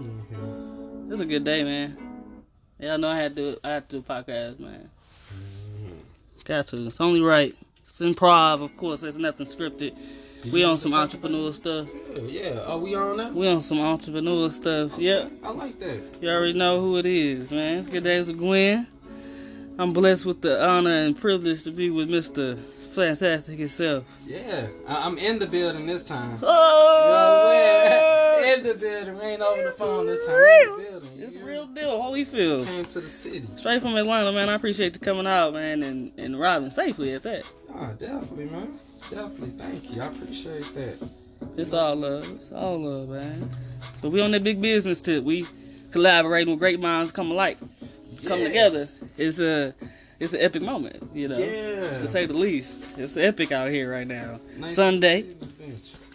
Mm-hmm. It's a good day, man. Y'all know I had to. I had to do a podcast, man. Mm-hmm. Got to. It's only right. It's improv, of course. There's nothing scripted. We on some entrepreneur stuff. Yeah, yeah. Are we on that? We on some entrepreneur stuff. Yep. I like that. You already know who it is, man. It's good days with Gwen. I'm blessed with the honor and privilege to be with Mr. Fantastic himself. Yeah, I- I'm in the building this time. You know what I'm saying? In the building. We ain't over the phone this time. real. In the building. it's hear real deal. Holyfield. me? Came to the city. Straight from Atlanta, man. I appreciate you coming out, man, and, and arriving safely at that. Oh, definitely, man. Definitely. Thank you. I appreciate that. It's all love. It's all love, man. But we on that big business tip. We collaborating with great minds come alike. Come Yes. together. It's a it's an epic moment, you know. Yeah. To say the least. It's epic out here right now. Nice Sunday.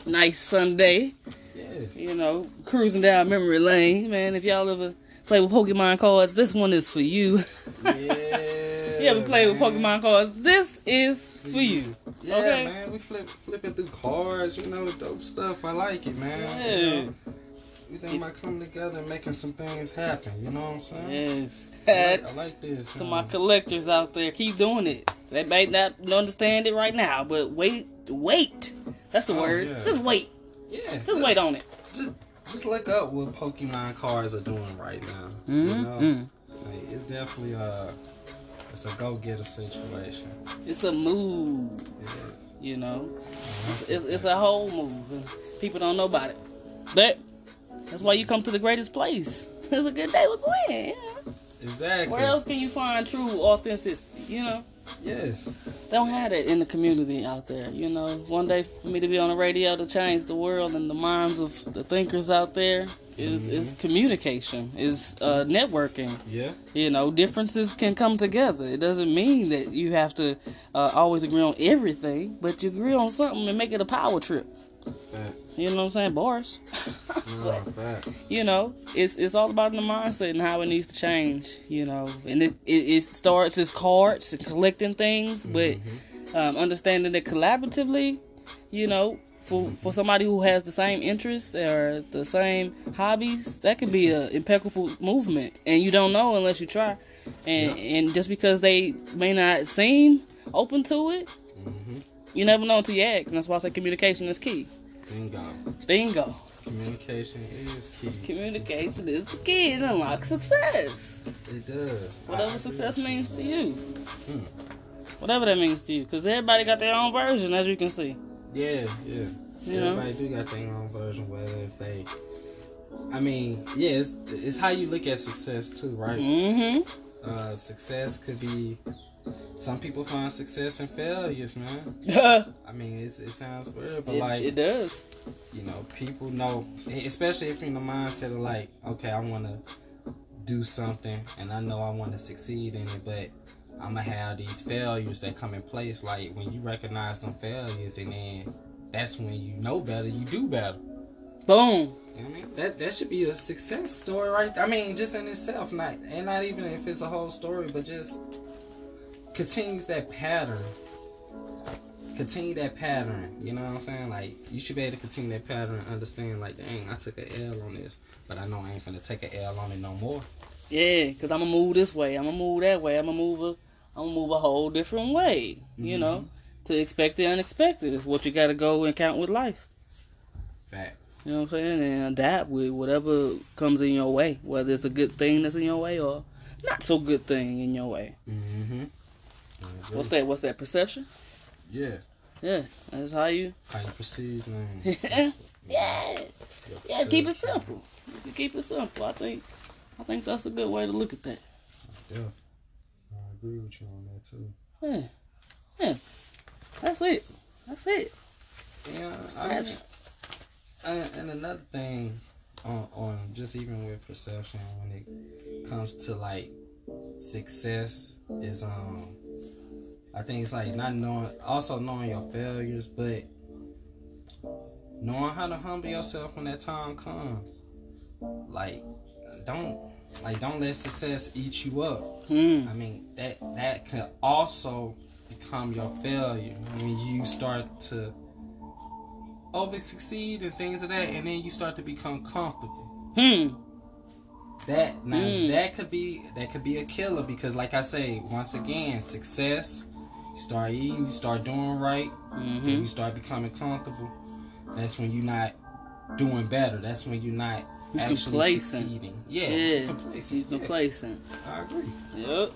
Nice Sunday. Yes. You know, cruising down memory lane. Man, if y'all ever play with Pokemon cards, this one is for you. Yeah. you ever play with. Pokemon cards, this is for you. Yeah, Okay. man. We flip flipping through cards, you know, dope stuff. I like it, man. Yeah. You think about coming together and making some things happen. You know what I'm saying? Yes. I, like, I like this. to um, my collectors out there, keep doing it. They may not understand it right now, but wait, wait. That's the Oh, word. yeah. Just wait. Yeah, Just wait on it. Just, just look up what Pokemon cards are doing right now. You know, Mhm. Like, it's definitely uh, it's a go-getter situation. It's a move, It is. you know. It's, It's, it's a whole move. People don't know about it. But that's why you come to the greatest place. It's a good day with Gwen. You know? exactly. Where else can you find true authenticity? You know, Yes. they don't have that in the community out there. You know, one day for me to be on the radio to change the world and the minds of the thinkers out there is is communication, is uh, networking. Yeah. You know, differences can come together. It doesn't mean that you have to uh, always agree on everything, but you agree on something and make it a power trip. Facts. You know what I'm saying? Bars. No, you know, it's it's all about the mindset and how it needs to change. You know, and it it, it starts as cards and collecting things, but um, understanding that collaboratively, you know, for for somebody who has the same interests or the same hobbies, that could be a impeccable movement, and you don't know unless you try. And and just because they may not seem open to it, hmm you never know until you ask, and that's why I say communication is key. Bingo. Bingo. Communication is key. Communication is the key to unlock success. It does. Whatever I success means to you. Hmm. Whatever that means to you. Because everybody got their own version, as you can see. Yeah, yeah. You know? Everybody do got their own version, whether if they. I mean, yeah, it's, it's how you look at success too, right? Mm-hmm. Uh, success could be. Some people find success in failures, man. I mean, it's, it sounds weird, but like, it does. you know, people know, especially if you're in the mindset of like, okay, I want to do something and I know I want to succeed in it, but I'm gonna have these failures that come in place. Like when you recognize them failures, and then that's when you know better, you do better. Boom. You know what I mean? That that should be a success story, right? I mean, just in itself, not and not even if it's a whole story, but just continues that pattern. Continue that pattern. You know what I'm saying? Like you should be able to continue that pattern and understand. Like, dang, I took a L on this, but I know I ain't gonna take a L on it no more. Yeah, because I'm going to move this way. I'm going to move that way. I'm going to move a, I'm gonna move a whole different way. You know? To expect the unexpected is what you got to go and count with life. Facts. You know what I'm saying? And adapt with whatever comes in your way, whether it's a good thing that's in your way or not so good thing in your way. Mm-hmm. What's that? What's that perception? Yeah. Yeah, that's how you. How you perceive man. yeah, yeah. Keep it simple. You keep it simple. I think, I think that's a good way to look at that. Yeah. I agree with you on that too. Yeah, yeah. That's it. That's it. Yeah, I mean, and another thing on, on just even with perception when it comes to like success is um I think it's like not knowing also knowing your failures but knowing how to humble yourself when that time comes. Like don't like don't let success eat you up. Hmm. I mean that that can also become your failure when you start to over succeed and things of that, and then you start to become comfortable. Hmm. That now Mm. that could be that could be a killer because like I say, once again, success, you start eating, you start doing right, and hmm you start becoming comfortable. That's when you're not doing better. That's when you're not You actually complacent. succeeding. Yeah, Yeah. complacent. He's complacent. Yeah, I agree. Yep.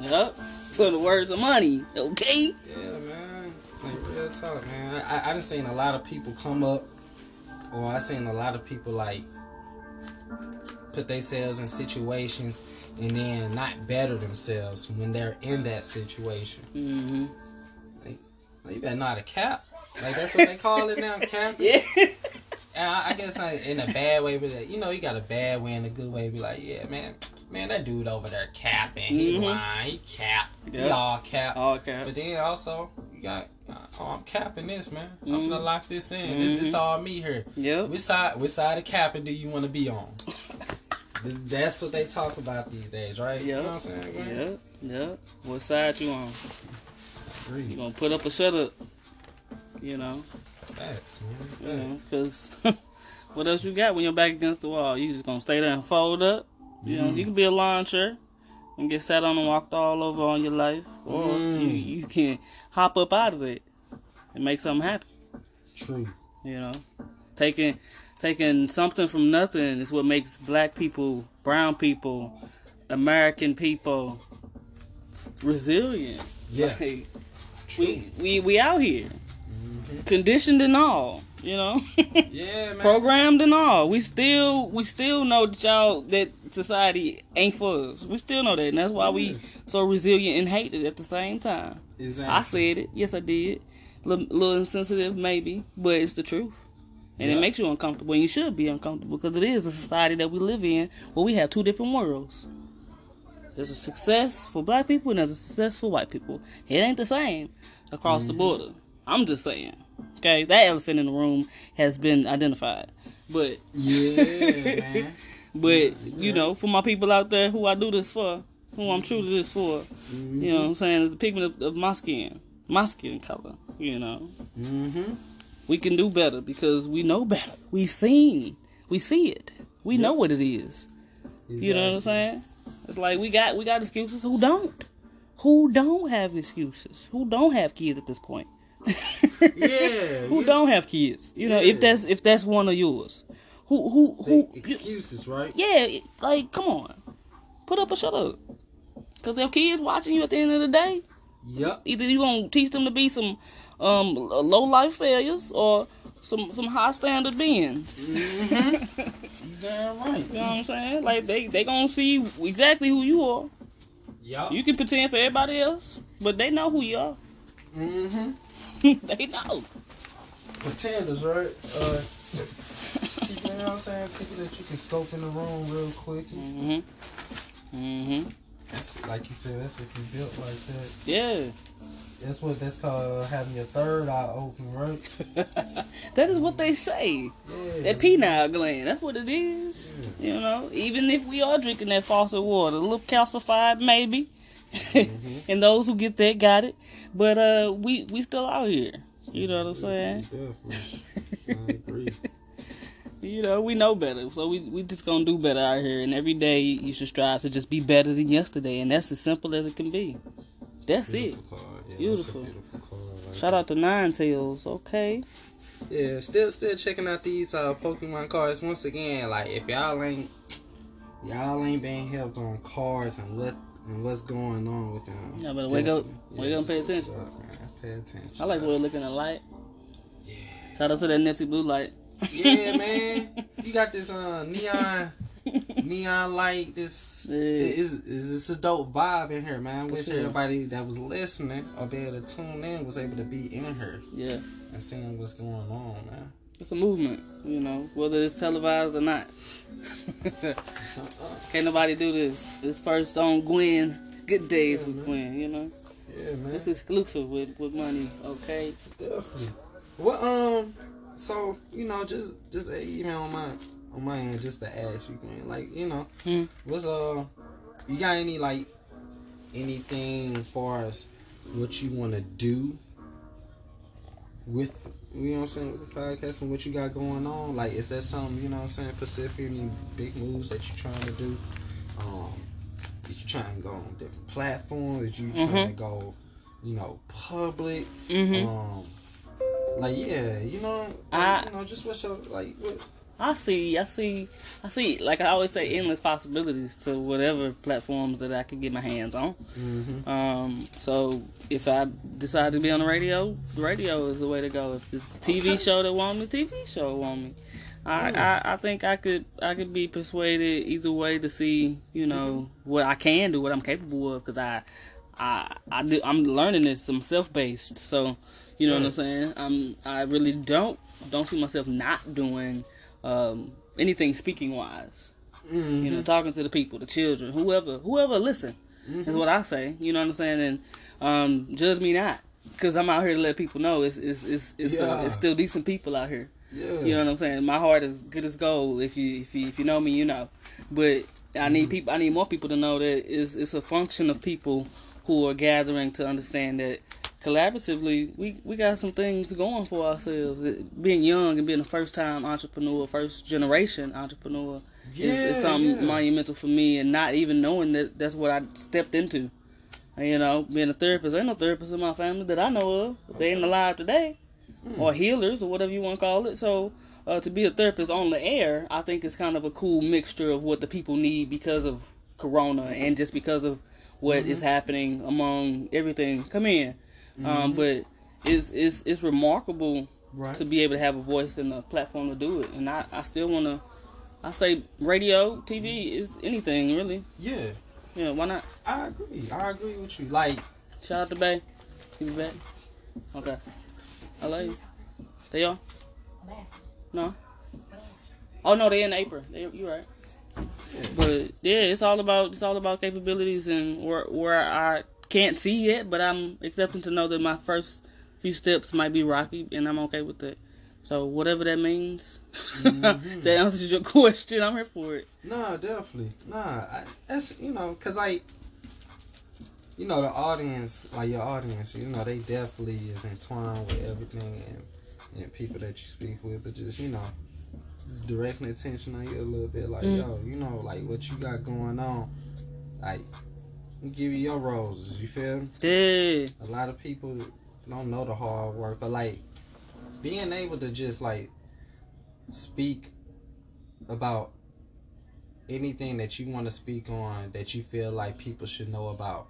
Yep. For the words of Muney. Okay. Yeah, man. Like real talk, man. I I done seen a lot of people come up, or I seen a lot of people like put themselves in situations and then not better themselves when they're in that situation. hmm Like, you better not a cap. Like that's what they call it now, cap. Yeah. And I, I guess I, in a bad way, but uh, you know, you got a bad way and a good way. Be like, yeah, man, man, that dude over there capping. He Mhm. lying. He cap. He Yeah. all cap. okay. But then also, you got, oh, I'm capping this, man. I'm Mhm. gonna lock this in. This, this Mhm. all me here. Yep. Which side, which side of capping do you want to be on? Th- That's what they talk about these days, right? You Yep. know what I'm saying? Yep. Yep. What side you on? You gonna put up or shut up? You know. Facts, You man. know, Facts. because what else you got when you're back against the wall? You just gonna stay there and fold up? You know, Mm. you can be a lawn chair and get sat on and walked all over on your life, or Mm. you you can hop up out of it and make something happen. True. You know, taking taking something from nothing is what makes black people, brown people, American people resilient. Yeah. Like, we we we out here, Mhm. conditioned and all. You know. Yeah, man. programmed and all. We still we still know that y'all that society ain't for us. We still know that, and that's why we so resilient and hate it at the same time. Exactly. I said it. Yes, I did. A little, little insensitive, maybe, but it's the truth. And Yeah. it makes you uncomfortable, and you should be uncomfortable because it is a society that we live in where we have two different worlds. There's a success for black people and there's a success for white people. It ain't the same across the Mhm. border. I'm just saying. Okay, that elephant in the room has been identified. But Yeah, man. but Yeah. you know, for my people out there who I do this for, who I'm true to this for, Mm-hmm. you know what I'm saying, is the pigment of, of my skin. My skin color, you know. Mm-hmm. We can do better because we know better. We've seen. We see it. We know what it is. You know what I'm saying? It's like we got we got excuses. Who don't? Who don't have excuses? Who don't have kids at this point? Yeah. Who yeah. don't have kids? You know, Yeah. if that's if that's one of yours. Who who The who? excuses, right? yeah, like come on, put up or shut up. Cause their kids watching you at the end of the day. Yep. Either you gonna teach them to be some um low life failures or some some high standard beings. Mm-hmm. damn right. You know what I'm saying? Like they they gonna see exactly who you are. Yup. You can pretend for everybody else, but they know who you are. Mm-hmm. they know. Pretenders, right? Uh, you know what I'm saying? People that you can scope in the room real quick. Mm-hmm. Mhm. That's like you said. That's if you built like that. Yeah. That's what that's called having your third eye open, right? that is what they say. Yeah. That pineal gland. That's what it is. You know, even if we are drinking that faucet water, a little calcified maybe. Mhm. and those who get that got it. But uh we we still out here. You know what I'm saying? Definitely. I agree. You know, we know better. So we we just gonna do better out here and every day you should strive to just be better than yesterday and that's as simple as it can be. That's it. Beautiful card. Yeah, Beautiful. That's a beautiful card. Like Shout out to Ninetales, okay. Yeah, still still checking out these uh Pokemon cards once again. Like if y'all ain't y'all ain't been helped on cards and what and what's going on with them. Yeah, but better wake up- definitely, wake up and pay attention. up. Pay attention. I like the way it looking at light. Yeah. Shout out to that Nipsey Blue light. Yeah, man. You got this uh neon neon light. This Yeah. is is it's a dope vibe in here, man. For Wish sure. everybody that was listening or be able to tune in was able to be in here Yeah. and seeing what's going on, man. It's a movement, you know, whether it's televised or not. Can't nobody do this. This first on Gwen. Good days Yeah, with man. Gwen, you know. yeah, man. It's exclusive with, with Muney, okay? Definitely. Well, um, so you know, just just an email on my on my end, just to ask you, man. Like, you know, Hmm. what's uh, you got any like anything as far as what you want to do with You know what I'm saying with the podcast and what you got going on? Like, is that something you know what I'm saying? Pacific, any big moves that you're trying to do? Um, is you trying to go on different platforms? Is you trying Mhm. to go, you know, public? hmm Um, like yeah, you know, like, I- you know, just what's your like what? I see, I see, I see. Like I always say, endless possibilities to whatever platforms that I can get my hands on. Mm-hmm. Um, so if I decide to be on the radio, the radio is the way to go. If it's a TV Okay. show that want me, TV show want me. I, Mm. I I think I could I could be persuaded either way to see you know what I can do, what I'm capable of, because I I I do, I'm learning this. I'm self based, so you know what I'm saying. I'm I really don't don't see myself not doing um, anything speaking wise. Mm-hmm. You know, talking to the people, the children, whoever, whoever listen Mm-hmm. is what I say. You know what I'm saying? And um, judge me not, because I'm out here to let people know it's it's it's it's, uh, it's still decent people out here. yeah, You know what I'm saying? My heart is good as gold. If you if you if you know me, you know. But I need people. I need more people to know that it's it's a function of people who are gathering to understand that collaboratively we we got some things going for ourselves. Being young and being a first time entrepreneur, first generation entrepreneur, is, is something yeah. monumental for me. And not even knowing that that's what I stepped into. You know, being a therapist, ain't no therapist in my family that I know of. They ain't alive today Hmm. or healers or whatever you want to call it. So uh, to be a therapist on the air, I think is kind of a cool mixture of what the people need because of Corona and just because of what is happening among everything. Come in, um, but it's it's it's remarkable right. to be able to have a voice and a platform to do it. And I I still want to. I say radio, TV is anything really. yeah, Yeah, why not? I agree. I agree with you. Like, Shout out to Bay. You be back? Okay. I love you. They on? No. Oh no, they in April. They, you right. But yeah, it's all about it's all about capabilities and where where I can't see yet, but I'm accepting to know that my first few steps might be rocky, and I'm okay with that. So whatever that means, Mhm. that answers your question. I'm here for it. Nah, definitely. Nah, I, that's you know, cause like, you know, the audience, like your audience, you know, they definitely is entwined with everything and and people that you speak with, but just you know, just directing attention on you a little bit, like Mm. yo, you know, like what you got going on, like give you your roses. You feel? me? Yeah. a lot of people don't know the hard work, but like being able to just like speak about anything that you want to speak on that you feel like people should know about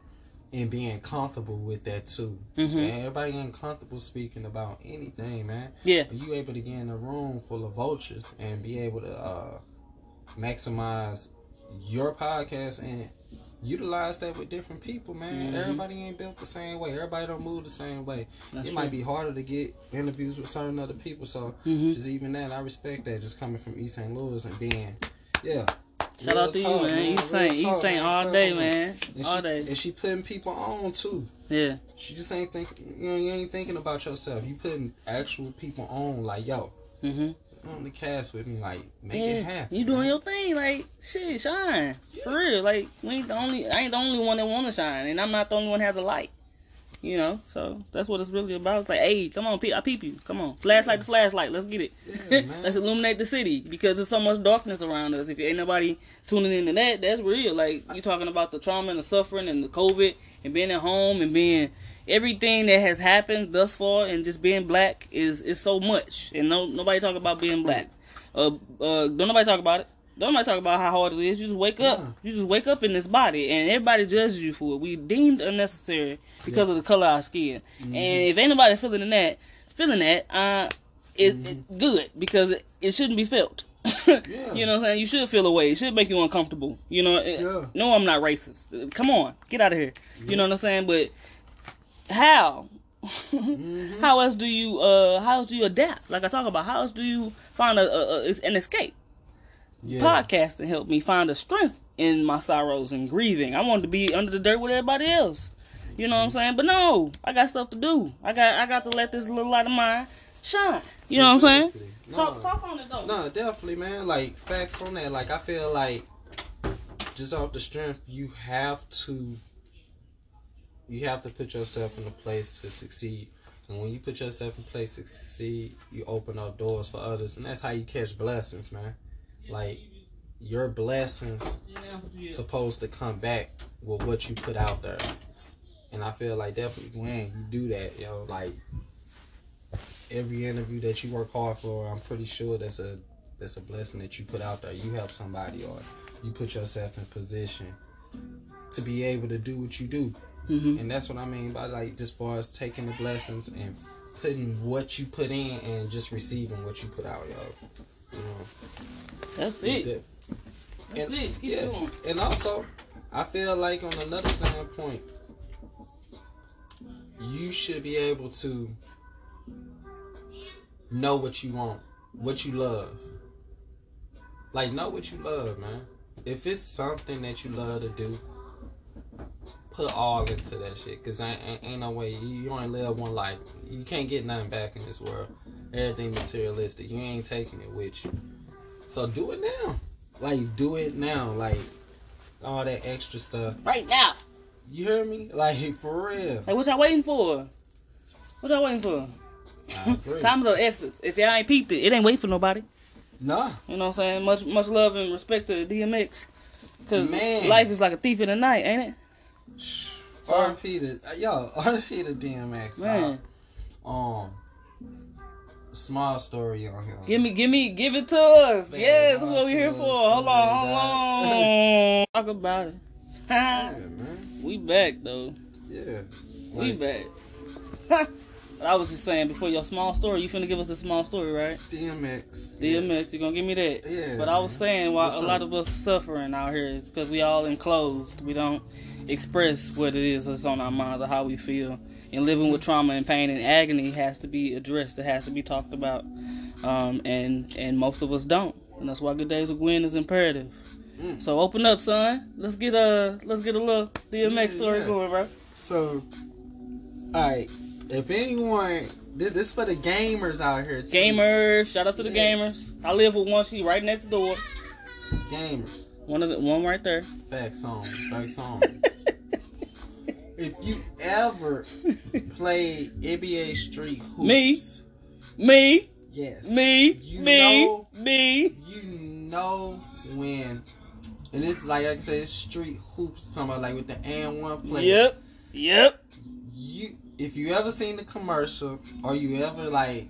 and being comfortable with that too. Mhm. Man, everybody ain't comfortable speaking about anything, man. Yeah. Are you able to get in a room full of vultures and be able to uh, maximize your podcast and utilize that with different people, man? Mhm. Everybody ain't built the same way. Everybody don't move the same way. That's it might be harder to get interviews with certain other people. So hmm just even that, I respect that. Just coming from East St. Louis and being, yeah. Shout out to you, talk, man. East Saint, East talk, man. all day, man. And All she, day. And she putting people on too. Yeah. She just ain't thinking. You know, you ain't thinking about yourself. You putting actual people on. Like yo, hmm on the cast with me. Like make yeah. it happen. You doing man. your thing, like shit, shine for real. Like we ain't the only, I ain't the only one that want to shine, and I'm not the only one that has a light. You know, so that's what it's really about. It's like, hey, come on, pe- I peep you. Come on, flashlight the flashlight. Let's get it. Yeah. Let's illuminate the city because there's so much darkness around us. If you ain't nobody tuning into that, that's real. Like you talking about the trauma and the suffering and the COVID and being at home and being everything that has happened thus far and just being black is is so much. And no nobody talk about being black. Uh, uh, don't nobody talk about it. Don't nobody talk about how hard it is. You just wake up. Yeah. You just wake up in this body, and everybody judges you for it. We deemed unnecessary because of the color of our skin. And if ain't nobody feeling that, feeling that, uh, it, it good because it, it shouldn't be felt. You know what I'm saying? You should feel a way. It should make you uncomfortable. You know? It- Yeah. No, I'm not racist. Come on, get out of here. You know what I'm saying? But how? Mhm. How else do you uh how else do you adapt? Like I talk about, how else do you find a, a, a an escape? Yeah. Podcasting helped me find a strength in my sorrows and grieving. I wanted to be under the dirt with everybody else. You know what I'm saying? But no, I got stuff to do. I got I got to let this little light of mine shine. You know what I'm saying? No. Talk talk on it though. No, definitely, man. Like facts on that. Like I feel like just off the strength, you have to you have to put yourself in a place to succeed. And when you put yourself in place to succeed, you open up doors for others, and that's how you catch blessings, man. Like your blessings supposed to come back with what you put out there. And I feel like definitely when you do that, yo, like every interview that you work hard for, I'm pretty sure that's a that's a blessing that you put out there. You help somebody or you put yourself in position to be able to do what you do. Hmm And that's what I mean by like just far as taking the blessings and putting what you put in and just receiving what you put out, yo. You know. That's it. That- That's and, it. Keep yeah, going. and also, I feel like on another standpoint, you should be able to know what you want, what you love. Like, know what you love, man. If it's something that you love to do, put all into that shit. Cause ain't, ain't, ain't no way you, you only live one life. You can't get nothing back in this world. Everything materialistic. You ain't taking it with you. So do it now. Like do it now. Like all that extra stuff. Right now. You hear me? Like for real. Hey, what y'all waiting for? What y'all waiting for? Time's of essence. If y'all ain't peeped it, it ain't wait for nobody. Nah. You know what I'm saying? Much much love and respect to DMX. Cause Man. life is like a thief in the night, ain't it? RP to uh, yo, RP to DMX. Man, um small story on here. give me, give me, give it to us. Man, yeah, that's what we're here for. Hold on, hold on. Talk about it. Yeah, we back though. Yeah. We back. I was just saying before your small story, you finna give us a small story, right? DMX. DMX, yes. you gonna give me that. Yeah. But I was saying why What's a lot of us are suffering out here is because we all enclosed. We don't express what it is that's on our minds or how we feel. And living with trauma and pain and agony has to be addressed. It has to be talked about. Um, and and most of us don't. And that's why Good Days with Gwen is imperative. Mm. So open up, son. Let's get a let's get a little DMX Yeah, story yeah. going, bro. So, alright. If anyone, this, this for the gamers out here. Too. Gamers, shout out to the Yeah. gamers. I live with one. She right next door. Gamers. One of the one right there. Facts on. Facts on. if you ever played NBA Street Hoops. Me? Me, Yes. me, You me, know- me. You know when. And it's like, like I said, it's street hoops, talking about like with the and one play. Yep, yep. You, if you ever seen the commercial, or you ever like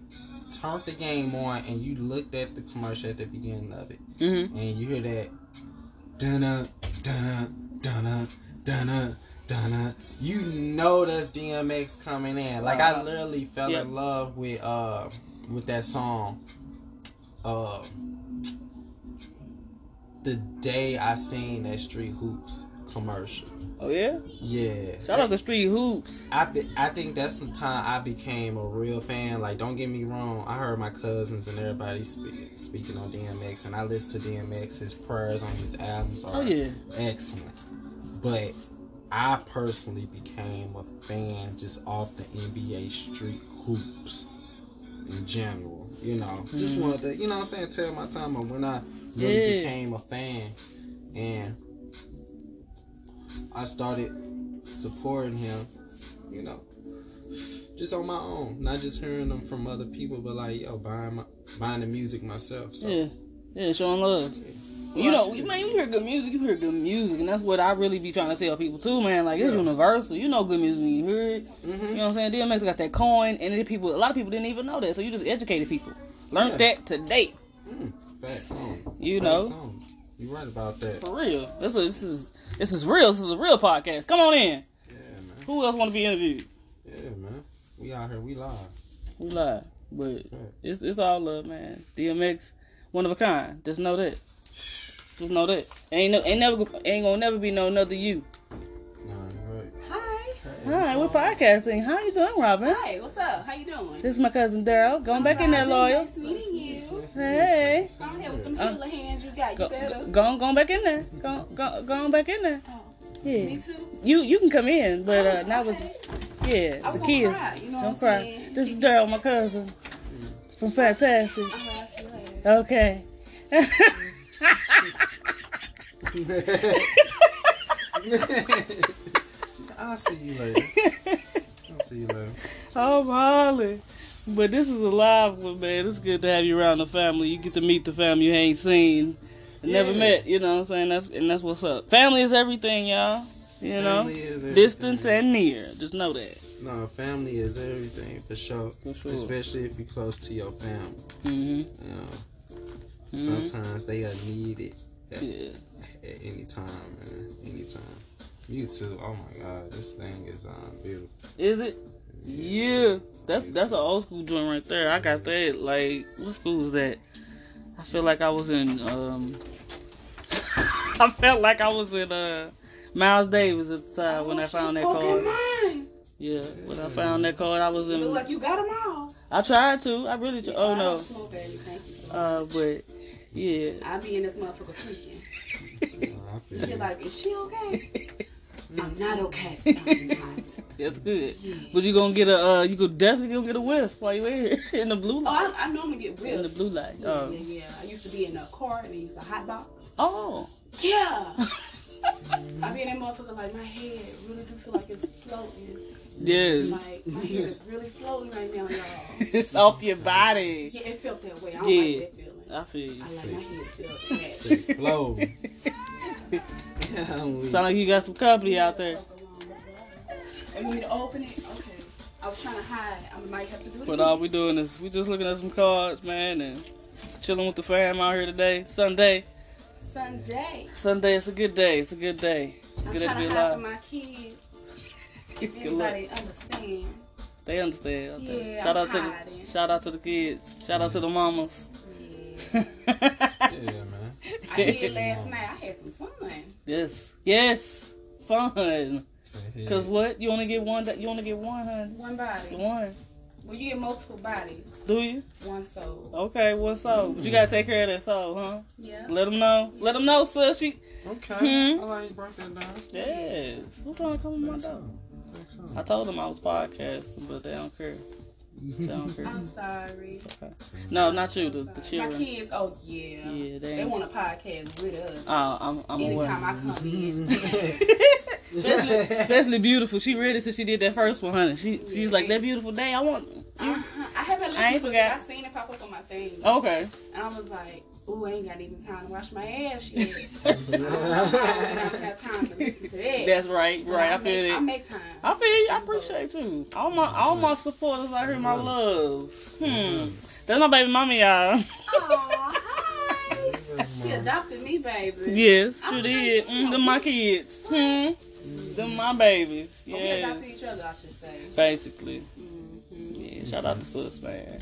turned the game on and you looked at the commercial at the beginning of it, hmm and you hear that, dunna, dunna, dunna, dunna, dunna, you know that's DMX coming in. Like I literally fell in love with uh with that song. Uh, the day I seen that Street Hoops commercial. Oh yeah. Yeah. Shout out to Street Hoops. I be, I think that's the time I became a real fan. Like, don't get me wrong, I heard my cousins and everybody speak, speaking on DMX, and I listened to DMX. His prayers on his albums are Oh yeah. excellent. But I personally became a fan just off the NBA street hoops in general. You know, just Mhm. wanted to, you know what I'm saying, tell my time when I really Yeah. became a fan. And I started supporting him, you know, just on my own. Not just hearing them from other people, but like, yo, buying, my, buying the music myself. So, Yeah. Yeah, showing love. yeah. You know, it. man, you hear good music, you hear good music, and that's what I really be trying to tell people too, man. Like it's Yeah. universal. You know good music when you hear it. Mhm. You know what I'm saying? DMX got that coin, and people, a lot of people didn't even know that. So you just educated people. Learned Yeah. that today. Mm. You know, on. You right about that. for real. This is this is this is real. This is a real podcast. Come on in. Yeah, man. Who else want to be interviewed? Yeah, man. We out here. We live. We live, but Right. it's it's all love, man. DMX, one of a kind. Just know that. Just know that. Ain't no, ain't never, ain't gonna never be no another you. Nah. Hi. Hi, we're podcasting. How you doing, Robin? Hi. What's up? How you doing? This is my cousin Daryl. Going back in there, loyal. Nice meeting you. Hey. Go ahead with them Uh, healer hands you got. You Go, better. go, go on, back in there. Go, go, go on back in there. Oh, Yeah. me too. You, you can come in, but uh, Oh, not with, yeah, I was the kids. cry, you know Don't what cry. I'm saying? This is Daryl, my cousin from Fantastic. All right, I'll see you later. Okay. I'll see you later. I'll see you later. I'm hollering. But this is a live one, man. It's good to have you around the family. You get to meet the family you ain't seen, and never Yeah. met. You know what I'm saying? That's and that's what's up. Family is everything, y'all. You know, Family is distance and near. Just know that. No, family is everything for sure. For sure. Especially if you're close to your family. Mm-hmm. You know, Mhm. sometimes they are needed at, Yeah. at any time, man. Anytime. You too. Oh my God, this thing is um, beautiful. Is it? Yeah. That's that's an old school joint right there. I got that. Like, what school is that? I feel like I was in. um I felt like I was in uh Miles Davis at the time when I found that card. Mine. Yeah, when I found that card, I was Look in. like you got them all. I tried to. I really. Tried. Oh no. don't baby. Thank you. So Uh, but yeah. I be in this motherfucker tweaking. I feel You're like, is she okay? I'm not okay. I'm not. That's good. But you gonna get a. Uh, you could definitely gonna get a whiff while you in here in the blue light. Oh, light. I, I normally get In the blue light. Yeah, Oh. yeah, yeah. I used to be in a car and they used to hot box. Oh. Yeah. I be in that motherfucker like my head really do feel like it's floating. Yes. Like my head is really floating right now, y'all. it's off your body. Yeah, it felt that way. I don't Yeah. like that feeling. I feel you. I like my head feel flow. yeah, Sound like you got some company out there. And you need to open it? Okay. I was trying to hide. I might have to do it. But again. all we doing is we just looking at some cards, man, and chilling with the fam out here today. Sunday. Sunday. Sunday, it's a good day. It's a good day. It's I'm good to trying be to hide alive. from my kids. Good luck. Anybody understand? They understand. out. Yeah, shout I'm out to the shout out to the kids. Shout out to the mamas. Yeah. Yeah, man. I did last night. I had some fun. yes. Yes. Fun. Cause what? You only get one. You only get one, honey. One body. One. Well, you get multiple bodies. Do you? One soul. Okay. One soul. But you gotta take care of that soul, huh? Yeah. Let them know. Let them know, sis. She. Okay. Hmm. I like you broke that down. Yes. Who trying to come in my Thanks, door? So. I told them I was podcasting, but they don't care. They don't care. I'm sorry. Okay. No, not you. The, the My kids, oh yeah. Yeah, they. They want a podcast with us. Oh, I'm. I'm Anytime aware. I come in. especially, especially beautiful. She ready since she did that first one, honey. She she's like that beautiful day. I want. Uh-huh. I haven't I ain't it. forgot. I seen it pop up on my thing. Okay. And I was like, ooh, I ain't got even time to wash my ass yet. I don't have time to listen to that. That's right. But Right. I make, feel I it. make time. I feel you. I appreciate you. All my all my supporters out here, my loves. Hmm. That's my baby mommy, y'all. Aw, hi. She adopted me, baby. Yes, Oh, she did. Mm, them my kids. Hmm. Them my babies. Oh, we adopted each other, I should say. Basically. Mm-hmm. Yeah. Shout out to sis, man.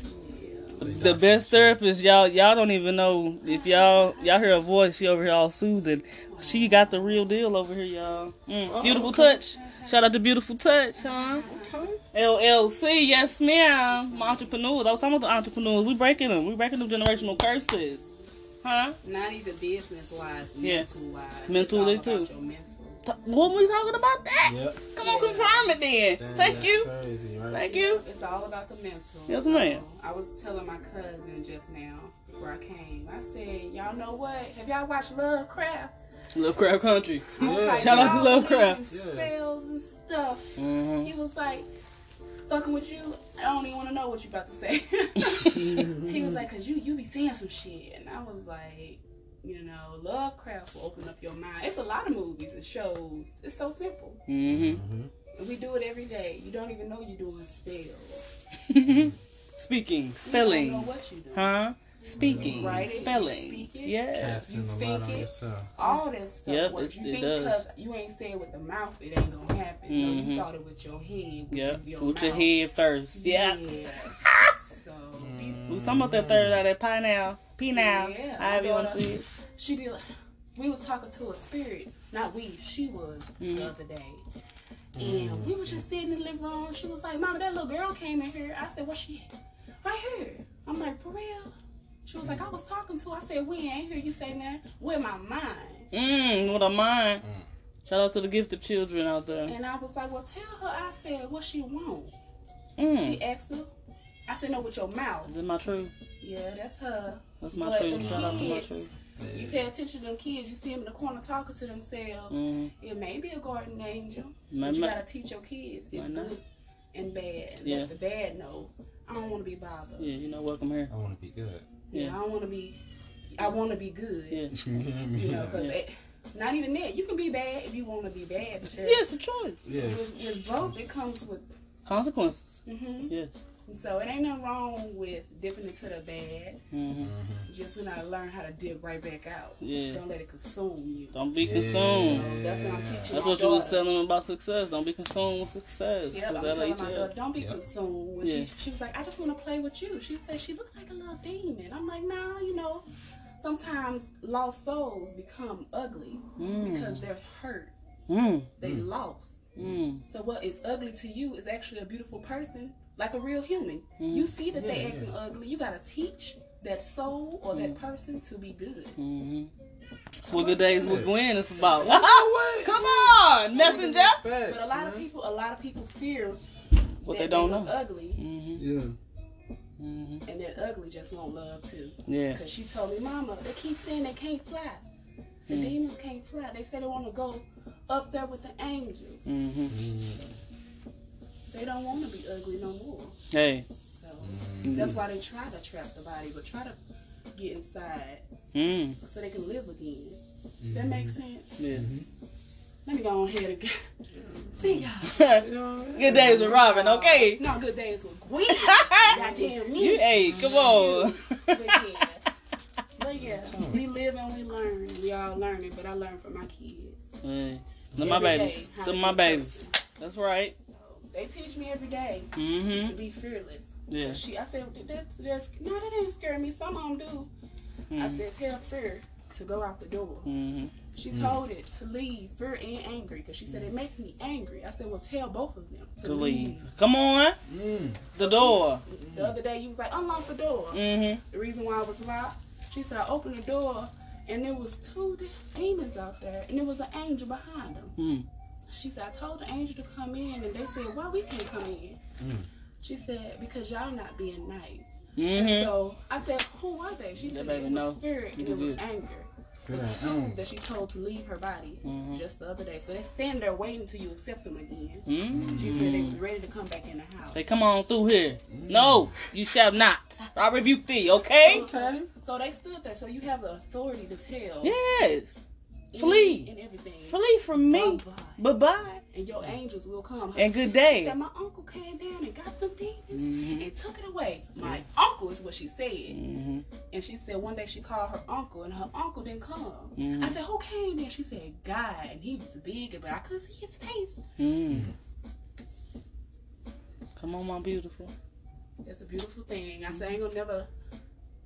Yeah. The best therapist, y'all, y'all don't even know if y'all y'all hear a voice. She over here all soothing. She got the real deal over here, y'all. Mm, beautiful touch. Shout out to beautiful touch, huh? LLC, yes ma'am. My entrepreneurs. I was talking about the entrepreneurs. We breaking them. We breaking them generational curses, huh? Not even business wise, Yeah. mental wise. Mentally, it's all about too. Mental. T- What we talking about that? Yep. Come on, confirm it then. Damn, Thank you. Crazy, right? Thank you. It's all about the mental. Yes, ma'am. I was telling my cousin just now before I came. I said, y'all know what? Have y'all watched Lovecraft? Lovecraft Country. Yeah. like, Shout out to Lovecraft. believe Yeah. Spells and stuff. Mm-hmm. He was like, fucking with you. I don't even want to know what you about to say. he was like, cause you you be saying some shit, and I was like, you know, Lovecraft will open up your mind. It's a lot of movies and shows. It's so simple. Mm-hmm. Mhm. And we do it every day. You don't even know you're doing spells. Speaking, You don't spelling, know what you're doing. huh? Speaking, Write it, spelling. speak it. Yes. Casting You a think lot on it? yourself. All that stuff Yep, works. it- You it think does. because you ain't saying with the mouth, it ain't gonna happen. No, Mhm. you thought it with your head, which Yep. is your With your head first. Yeah. Yeah. so We was talking about that third eye, that pie now. Pea now. Yeah, However you my want to daughter- see it. She be like, we was talking to a spirit, not we, she was Mhm. the other day. And we was just sitting in the living room. She was like, Mama, that little girl came in here. I said, Where she at? Right here. I'm like, For real? She was like, I was talking to her. I said, We ain't hear you say that. With my mind. Mmm, what a mind. Mm. Shout out to the gifted children out there. And I was like, Well, tell her. I said, What she want? Mm. She asked her. I said, No, with your mouth. Is it my truth? Yeah, that's her. That's my But truth. the Shout out to my truth. You pay attention to them kids. You see them in the corner talking to themselves. Mm. It may be a guardian angel. My, But you gotta teach your kids. It's Why good and bad. And Yeah. let the bad know I don't want to be bothered. Yeah, you know, welcome here. I want to be good. Yeah, Yeah. I want to be. I want to be good. Yeah. You know, because Yeah. not even that. You can be bad if you want to be bad. But Yeah, it's a choice. Yes. with, with both, it comes with. Consequences. hmm Yes. So it ain't nothing wrong with dipping into the bad. hmm Just you gotta learn how to dip right back out. Yeah. Don't let it consume you. Don't be Yeah. consumed. So that's what I'm teaching. That's my what you was telling them about success. Don't be consumed with success. Yep, I'm telling my LHL. daughter, don't be Yep. consumed. When Yeah. she, she was like, I just want to play with you. She said she looked like a little demon. I'm like, nah, you know, sometimes lost souls become ugly because Mm. they're hurt. Mm. They lost. Mm. So what is ugly to you is actually a beautiful person, like a real human. Mm. You see that they acting yeah. ugly. You gotta teach that soul or Mm. that person to be good. hmm That's what good days with that. Gwen is about. You? Come on, messenger. Facts, But a lot of people, a lot of people fear What that they don't look know. ugly, hmm Yeah. hmm and that ugly just won't love too. Yeah. Because she told me, Mama, they keep saying they can't fly. The Mm. demons can't fly. They say they want to go up there with the angels. hmm They don't want to be ugly no more. Hey. So Mm. that's why they try to trap the body, but try to get inside Mm. so they can live again. That makes sense. Yeah. Let me go on ahead and see y'all. good days with Robin. Okay. No good days with Gwen. Goddamn me. You, hey, come on. But yeah. But yeah, we live and we learn. We all learning, but I learn from my kids. Hey. Them my babies. how Them to my babies. That's right. They teach me every day hmm to be fearless. Yeah. She, I said, that's, that's, no, that didn't scare me. Some of them do. I Mhm. said, tell fear to go out the door. hmm She told it to leave, fear and angry, because she said it makes me angry. I said, well, tell both of them to, To leave. leave. Come on. Mm. The door. The other day, you was like, unlock the door. hmm The reason why it was locked, she said, I opened the door, and there was two demons out there, and there was an angel behind them. She said, I told the angel to come in, and they said, why we can't come in? Mm. She said, because y'all not being nice. hmm So I said, who are they? She That said, it was know. spirit and it was good. anger. Good. The two Mm. that she told to leave her body Mhm. just the other day. So they stand there waiting till you accept them again. mm She said they was ready to come back in the house. They come on through here. No, you shall not. I rebuke thee, okay? Okay. So they stood there. So you have the authority to tell. Yes. Flee. And everything. Flee from me. Bye-bye. Bye-bye. And your angels will come. And good day. said, my uncle came down and got them demons Mhm. and took it away. My uncle is what she said. hmm And she said one day she called her uncle and her uncle didn't come. Mhm. I said, Who came then? She said, God. And he was big, but I couldn't see his face. Mm. Come on, my beautiful. That's a beautiful thing. I said, I ain't gonna never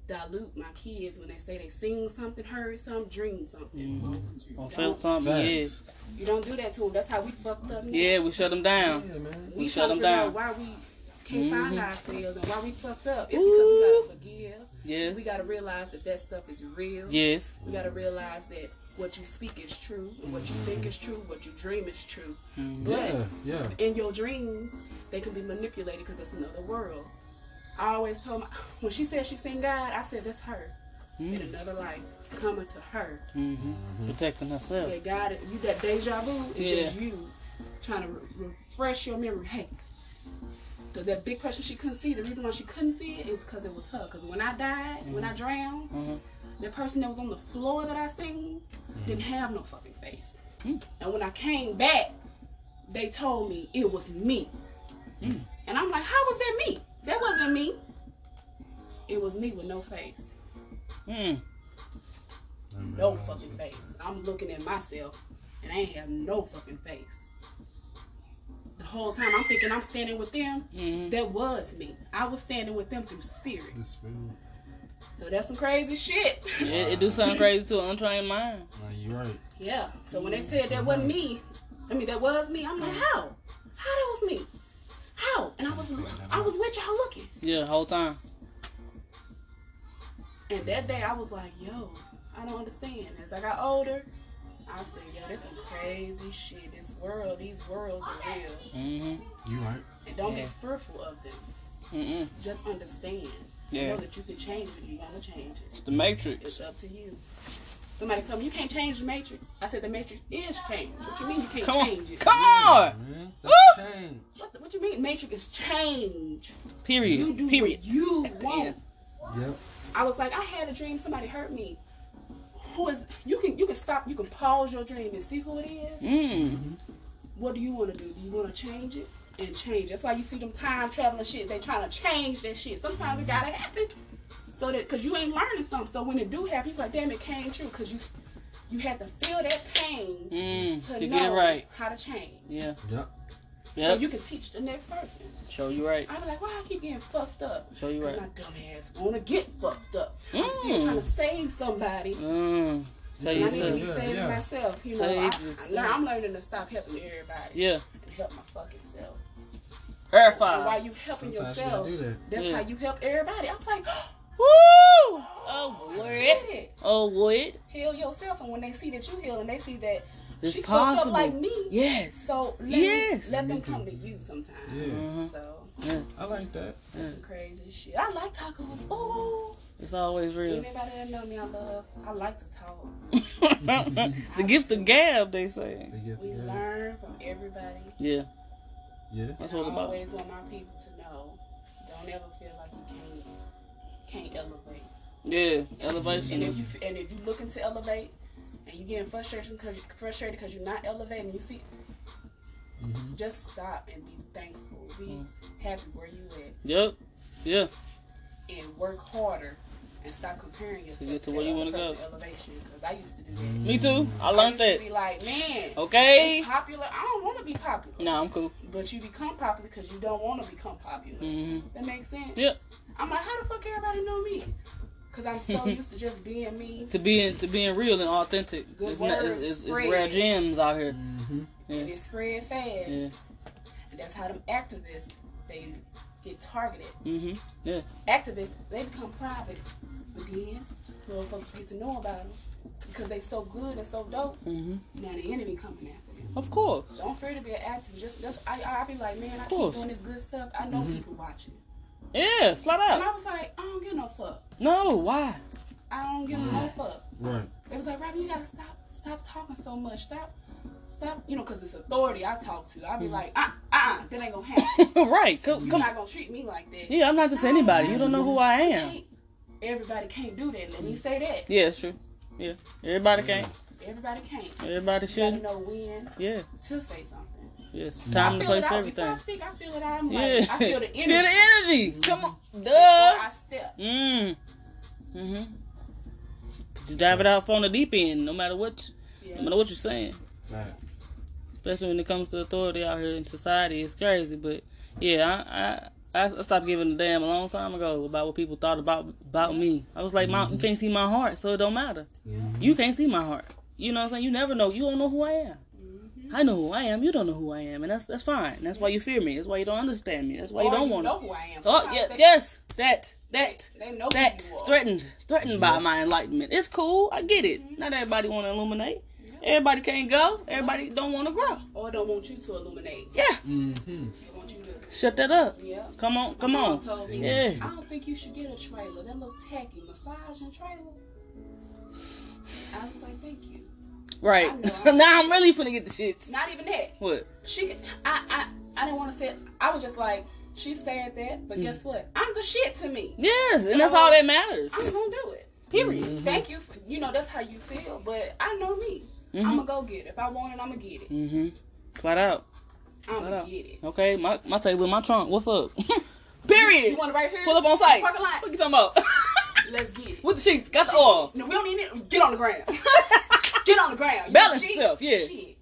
dilute my kids when they say they sing something, heard something, dream something. Mhm. Or felt something, yeah. Facts. You don't do that to them. That's how we fucked up. now. Yeah, we shut them down. Yeah, man. We, we shut shut 'em them down. down. Why we can't find Mhm. ourselves and why we fucked up? It's Ooh. because we gotta forgive. Yes. We gotta realize that that stuff is real. Yes. We gotta realize that what you speak is true, what you think is true, what you dream is true. Mhm. But Yeah, yeah. in your dreams, they can be manipulated because it's another world. I always told my when she said she seen God, I said that's her in Mm. another life coming to her. Mhm. Protecting herself. Yeah, God, you that deja vu is Yeah. just you trying to re- refresh your memory. Hey, because that big person she couldn't see, the reason why she couldn't see it is because it was her. Because when I died, when I drowned, Mhm. the person that was on the floor that I seen didn't have no fucking face. Mm. And when I came back, they told me it was me. Mm. And I'm like, how was that me? That wasn't me. It was me with no face. Mm. No fucking face. I'm looking at myself and I ain't have no fucking face. The whole time I'm thinking I'm standing with them, Mhm. that was me. I was standing with them through spirit. The spirit. So that's some crazy shit. Yeah, it do sound crazy to an untrained mind. Nah, you right. Yeah. So when they said that wasn't me, I mean that was me. I'm like, how? How that was me? How? And I was, I was with y'all looking. Yeah, whole time. And that day I was like, yo, I don't understand. As I got older, I said, yo, this some crazy shit. This world, these worlds are real. Mm-hmm. You right. And don't Yeah. be fearful of them. Mm-mm. Just understand. Yeah. Know that you can change it if you want to change it. It's the Matrix. It's up to you. Somebody told me you can't change the matrix. I said the matrix is changed. What you mean you can't Come on, change it? come on. Man, that's change. What, the- what you mean matrix is change? Period. You do Period. what you want. Yep. I was like, I had a dream somebody hurt me. Who is you can you can stop you can pause your dream and see who it is. Mm. What do you want to do? Do you want to change it and change? That's why you see them time traveling shit. They trying to change that shit. Sometimes it gotta happen so that because you ain't learning something. So when it do happen, you're like, damn, it came true because you you had to feel that pain Mm. to, To know get it right. how to change. Yeah. Yep. So you can teach the next person. Show you right. I'm like, why I keep getting fucked up? Show you Cause right. my dumb ass wanna get fucked up. I'm still Mm. trying to save somebody. Mm. Say And I need to yourself. be Yeah, saving yeah. myself. You know, Save I, I yourself. learn, I'm learning to stop helping everybody Yeah. and help my fucking self. Verify. while you helping Sometimes you yourself, gotta do that. that's Yeah. how you help everybody. I was like, Woo! Oh, I what? Oh, what? Heal yourself, and when they see that you heal, and they see that It's she fucked up like me, Yes. so let, Yes. let them come to you sometimes. Yeah. So Yeah. I like that. that's Yeah. some crazy shit. I like talking with oh. It's always real. Anybody that know me, I love. I like to talk. the gift of gab, they say. They get We together. learn from everybody. Yeah. Yeah. That's what I it's about. always want my people to know. Don't ever feel like you can't can't elevate. Yeah. Elevation. And if you and if you looking to elevate, and you getting frustrated because frustrated because you're not elevating, you see, Mhm. just stop and be thankful. Be Mm. happy where you at, Yep. Yeah. and work harder. And stop comparing yourself to get to where you wanna go. person's Elevation, because I used to do that. Me too. I I learned to that. be like, man, Okay. popular. I don't want to be popular. Nah, I'm cool. But you become popular because you don't want to become popular. hmm That makes sense. Yep. I'm like, how the fuck everybody know me? Because I'm so used to just being me. To being to being real and authentic. Good It's, not, it's, words it's, it's rare gems out here. Mhm. Yeah. And it spread fast. Yeah. And that's how them activists, they get targeted. hmm Yeah. Activists, they become private. But then, little folks get to know about them. Because they so good and so dope, hmm now the enemy coming after them. Of course. Don't fear to be an activist. Just, that's, I, I be like, man, I keep doing this good stuff. I know Mhm. people watching. Yeah. Flat out. And. I was like, I don't give no fuck. No. Why? I don't give no fuck. Right. It was like, Robin, you gotta stop, stop talking so much. Stop, stop. You know, cause it's authority I talk to. I'd be Mhm. like, ah, uh, that ain't gonna happen. right. Come, You're come. not gonna treat me like that. Yeah. I'm not just anybody. You don't know who I am. can't- Everybody can't do that. Let me say that. Yeah, it's true. Yeah. Everybody can't. Everybody can't. Everybody You gotta should. know when Yeah. to say something. Yes. Time and place it for out. Before I everything. speak, I feel it. I'm Yeah. like, I feel the energy. Feel the energy. Come on. Before Duh. I step. Mm. Mhm. You dive it out from the deep end, no matter what, yeah. no matter what you're saying. Facts. Especially when it comes to authority out here in society, it's crazy. But yeah, I I, I stopped giving a damn a long time ago about what people thought about about me. I was like, my, you can't see my heart, so it don't matter. Mhm. You can't see my heart. You know what I'm saying? You never know. You don't know who I am. I know who I am. You don't know who I am, and that's that's fine. That's why you fear me. That's why you don't understand me. That's why you don't want to know to. who I am. Oh yeah, they- yes, that that They know that who you are. threatened threatened by mm-hmm. my enlightenment. It's cool. I get it. Mm-hmm. Not everybody want to illuminate. Everybody can't go. Mm-hmm. Everybody don't want to grow. Or don't want you to illuminate. Yeah, Mhm. They want you to. shut that up. Yeah. Come on, come on. Told me, Yeah. I don't think you should get a trailer. That little tacky massaging trailer. I was like, thank you. Right. Now I'm really finna get the shits. Not even that. What? She, I, I, I didn't want to say. It. I was just like, she said that, but guess what? I'm the shit to me. Yes, and that's all that matters. I'm gonna do it. Period. Mhm. Thank you. For, you know that's how you feel, but I know me. I'm Mhm. gonna go get it. If I want it, I'm gonna get it. Mm-hmm. Flat out. I'm Flat gonna out. get it. Okay, my my table my trunk. What's up? Period. You want it right here? Pull up on site. Parking lot. What you talking about? Let's get it. With the sheets. Got the oil. No, we don't need it. Get on the ground. Get on the ground. You Balance know, yourself, yeah. Shit. You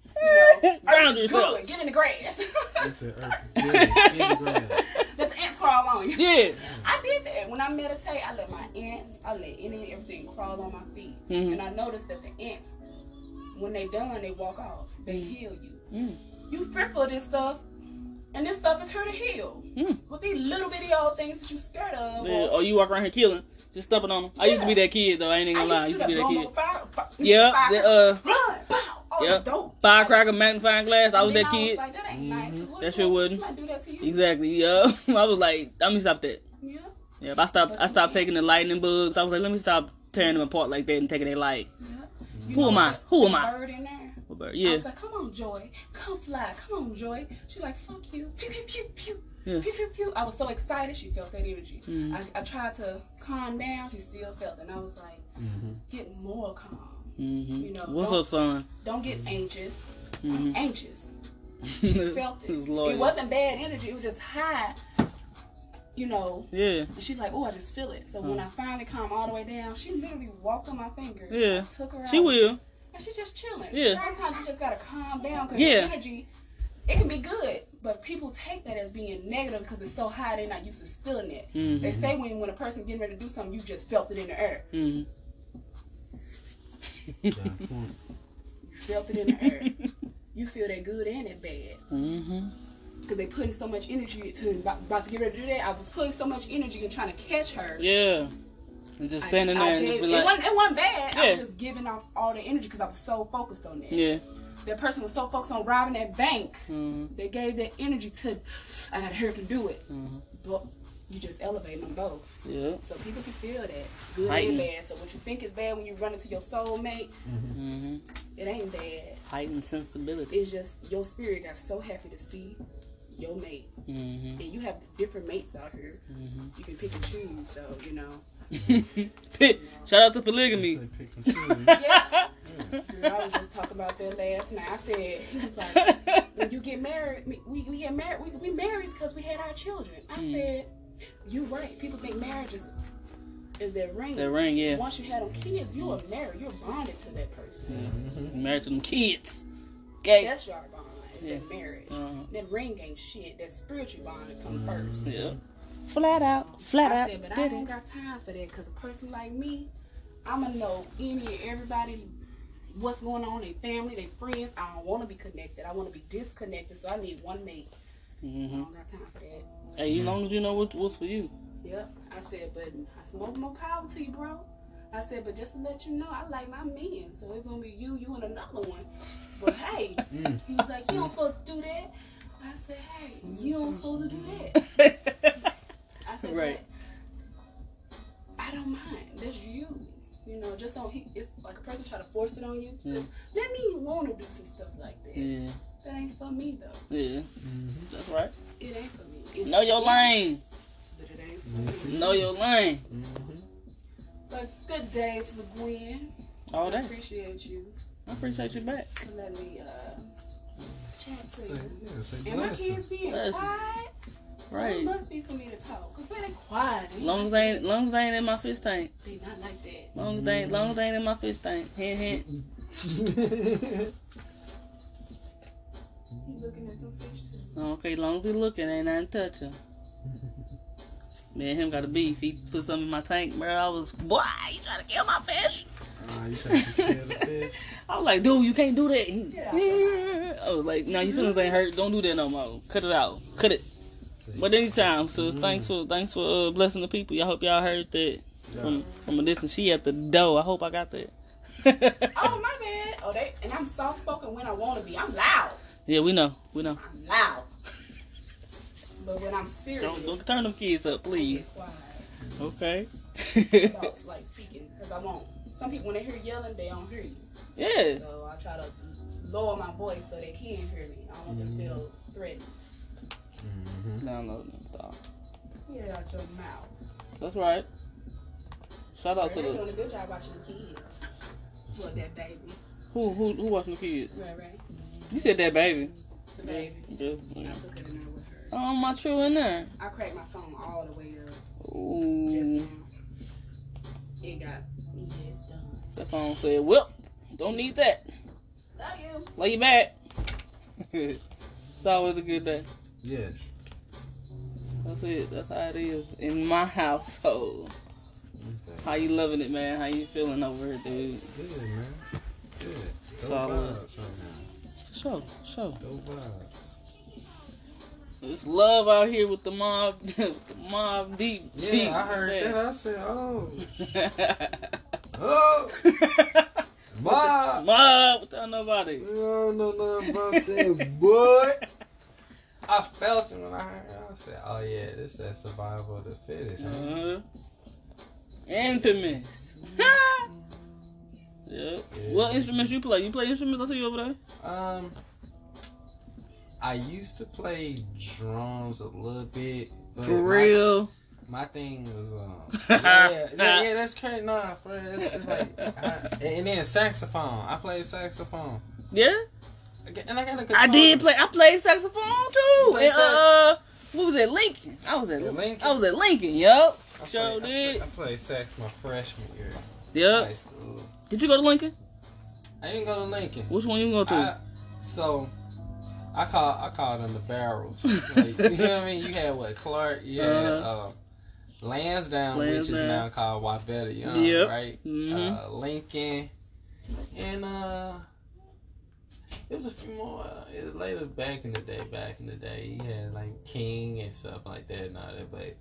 know, Ground yourself. Good. Get in the grass. That's it. Earth is good. In the grass. let the ants crawl on you. Yeah. I did that. When I meditate, I let my ants, I let any and everything crawl on my feet. Mhm. And I noticed that the ants, when they done, they walk off. They heal you. Mm. You fearful of this stuff, and this stuff is here to heal. Mm. With these little bitty old things that you scared of. Yeah. or- Oh, you walk around here killing, just stepping on them. I used to be that kid though. I ain't even gonna lie. I used to be that kid. fire, fire, Yeah. fire- The, uh, run. Oh, Yep. dope. firecracker, magnifying glass. I was that kid. like, that ain't nice. Mhm. That if shit wouldn't. Somebody do that to you? Exactly. Yeah. I was like, let me stop that. Yeah. Yeah. I stopped. I stopped taking the lightning bugs. I was like, let me stop tearing them apart like that and taking their light. Yeah. Who am I? Who am I? Bird in there. What bird? I was like, come on, Joy. Come fly. Come on, Joy. She like, fuck you. Pew, pew, pew, pew. Yeah. Pew, pew, pew. I was so excited. She felt that energy. Mhm. I, I tried to calm down. She still felt it. And I was like, get more calm. hmm You know, What's up, son? Don't get anxious. I'm anxious. She felt it. It wasn't bad energy. It was just high. You know, Yeah. and she's like, oh, I just feel it. So when I finally calmed all the way down, she literally walked on my finger. Yeah. I took her She will. And she's just chilling. Yeah. Sometimes you just gotta calm down because Yeah. your energy, it can be good, but people take that as being negative because it's so high they're not used to feeling it. Mhm. They say when when a person getting ready to do something, you just felt it in the air. hmm You felt it in the air. You feel that good and that bad. Mm-hmm Because they putting so much energy to about, about to get ready to do that. I was putting so much energy in trying to catch her. Yeah. And just standing I there and just gave- be it, wasn't, it wasn't bad. I was just giving off all the energy because I was so focused on that. yeah. That person was so focused on robbing that bank. hmm They gave that energy to, I gotta hurry up and do it. hmm But you just elevate them both. Yeah. So people can feel that. Good Heighten. and bad. So what you think is bad when you run into your soulmate, hmm it ain't bad. Heightened sensibility. It's just your spirit got so happy to see your mate. hmm And you have different mates out here. hmm You can pick and choose though, you know. Shout out to polygamy. Yeah. Girl, I was just talking about that last night. I said he was like, when you get married, we, we get married. We, we married because we had our children. I Mm. said, you right. People think marriage is is that ring. That ring, yeah. Once you had them kids, you are married. You're bonded to that person. Married to them kids. Okay. That's your bond. Is Yeah. that marriage. Uh-huh. That ring ain't shit. That spiritual bond that come first. Yeah. Flat out. Flat I out. said, but I Did ain't it. got time for that because a person like me, I'ma know any and everybody what's going on, their family, their friends. I don't want to be connected. I want to be disconnected. So I need one mate. I hmm don't got time for that. Hey, as long as you know what, what's for you. Yep. I said, but I said, more, more power to you, bro. I said, but just to let you know, I like my men. So it's gonna be you, you, and another one. But hey, Mm. he's like, you don't supposed to do that. I said, hey, you don't supposed to do that. I said, Right. but I don't mind. That's you. You know, just don't. He, it's like a person try to force it on you. Yeah. Just Let me want to do some stuff like that. yeah. That ain't for me though. Yeah. Mm-hmm. That's right. It ain't for me. It's Know your for you, lane. But it ain't for mm-hmm. me. Know your lane. Mm-hmm. But good day to the Gwen. All I day. appreciate you I appreciate you back. Let me uh, chat to Say, you. yeah, say And my blessings. kids being Blessings. Quiet. So it Right. must be for me to talk. Cause when they quiet, they, Long as they ain't, long as they ain't in my fish tank. they not like that. Long as they ain't, long as they ain't in my fish tank. Hint, hint. You looking at them fish too. Okay, long as he looking, ain't nothing touching. him. Me and him got a beef. He put something in my tank, bro. I was, boy, you trying to kill my fish? Ah, you trying to kill the fish? I was like, dude, you can't do that. He, Get I was like, no, your feelings ain't hurt. Don't do that no more. Cut it out. Cut it. Say, But anytime, sis. Thanks for thanks for uh, blessing the people. Y'all hope y'all heard that from from a distance. She at the door. I hope I got that. Oh my bad. Oh, they and I'm soft spoken when I want to be. I'm loud. yeah, we know. We know. I'm loud. But when I'm serious, Don't don't turn them kids up, please. get quiet Okay. about like speaking because I won't. Some people when they hear yelling, they don't hear you. yeah. So I try to lower my voice so they can hear me. I don't want them to feel threatened. Mhm. No, no, no, stop. Get it out your mouth. That's right. Shout out to They're doing a good job watching the kids. What that baby? who who who watching the kids. Right, right. You said that baby. The baby. Just I took it in there with her. oh my true in there. I cracked my phone all the way up just Ooh. now. It got yeah, it's done. The phone said, "Well, don't need that. Love you. Lay you back." it's always a good day. Yes. That's it. That's how it is in my household. Okay. How you loving it, man? How you feeling over here, dude? Good, man. Good. Dope Solid. vibes right now. For sure, for sure. Dope vibes. It's love out here with the mob, with the mob deep, Yeah, deep. I heard man. that. I said, oh. Oh! mob, mob without nobody. You don't know nothing about that, boy. I felt it when I heard it. I said, oh, yeah, this that survival of the fittest, huh? Uh-huh. Infamous. Yeah. Yeah. What instruments you play? You play instruments? I see you over there. Um, I used to play drums a little bit. For real. My, thing was um. Yeah, yeah, yeah, that's crazy. Nah, for it's, it's like, I, and then saxophone. I play saxophone. Yeah. I And I got a guitar. I did play. I played saxophone too. play And, uh, what was it? Lincoln. I was at At Lincoln? I was at Lincoln. Yup. I Sure I did. played, I played sax my freshman year. Yup. High school. Did you go to Lincoln? I didn't go to Lincoln. Which one you go to? I, so I call I call them the barrels. Like, you know what I mean? You had what Clark, yeah, had Uh-huh. uh, Lansdowne, which is now called Wyvetter Younge, Yep. right? Mhm. Uh, Lincoln, and uh, it was a few more. Uh, it was later back in the day. Back in the day, you had like King and stuff like that and all that. But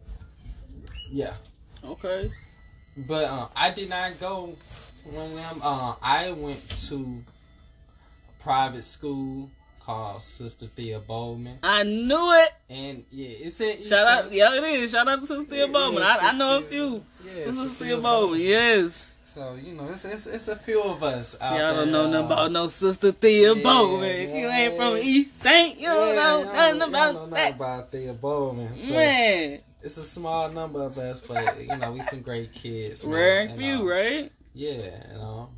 yeah, okay. but uh, I did not go one of them. Uh, I went to a private school called Sister Thea Bowman, I knew it. and yeah, it's a Shout out, yeah, it is. Shout out to Sister Thea Yeah, Bowman. yeah, I, I know a few. Yeah, Sister Sister Thea Bowman. Yes. So you know, it's it's, it's a few of us out Y'all don't know nothing uh, about no Sister Thea yeah, Bowman. If you ain't from. East Saint, you don't know nothing about know that. about Thea Bowman. So Man, it's a small number of us, but you know, we some great kids. rare and few, uh, right? Yeah, you know.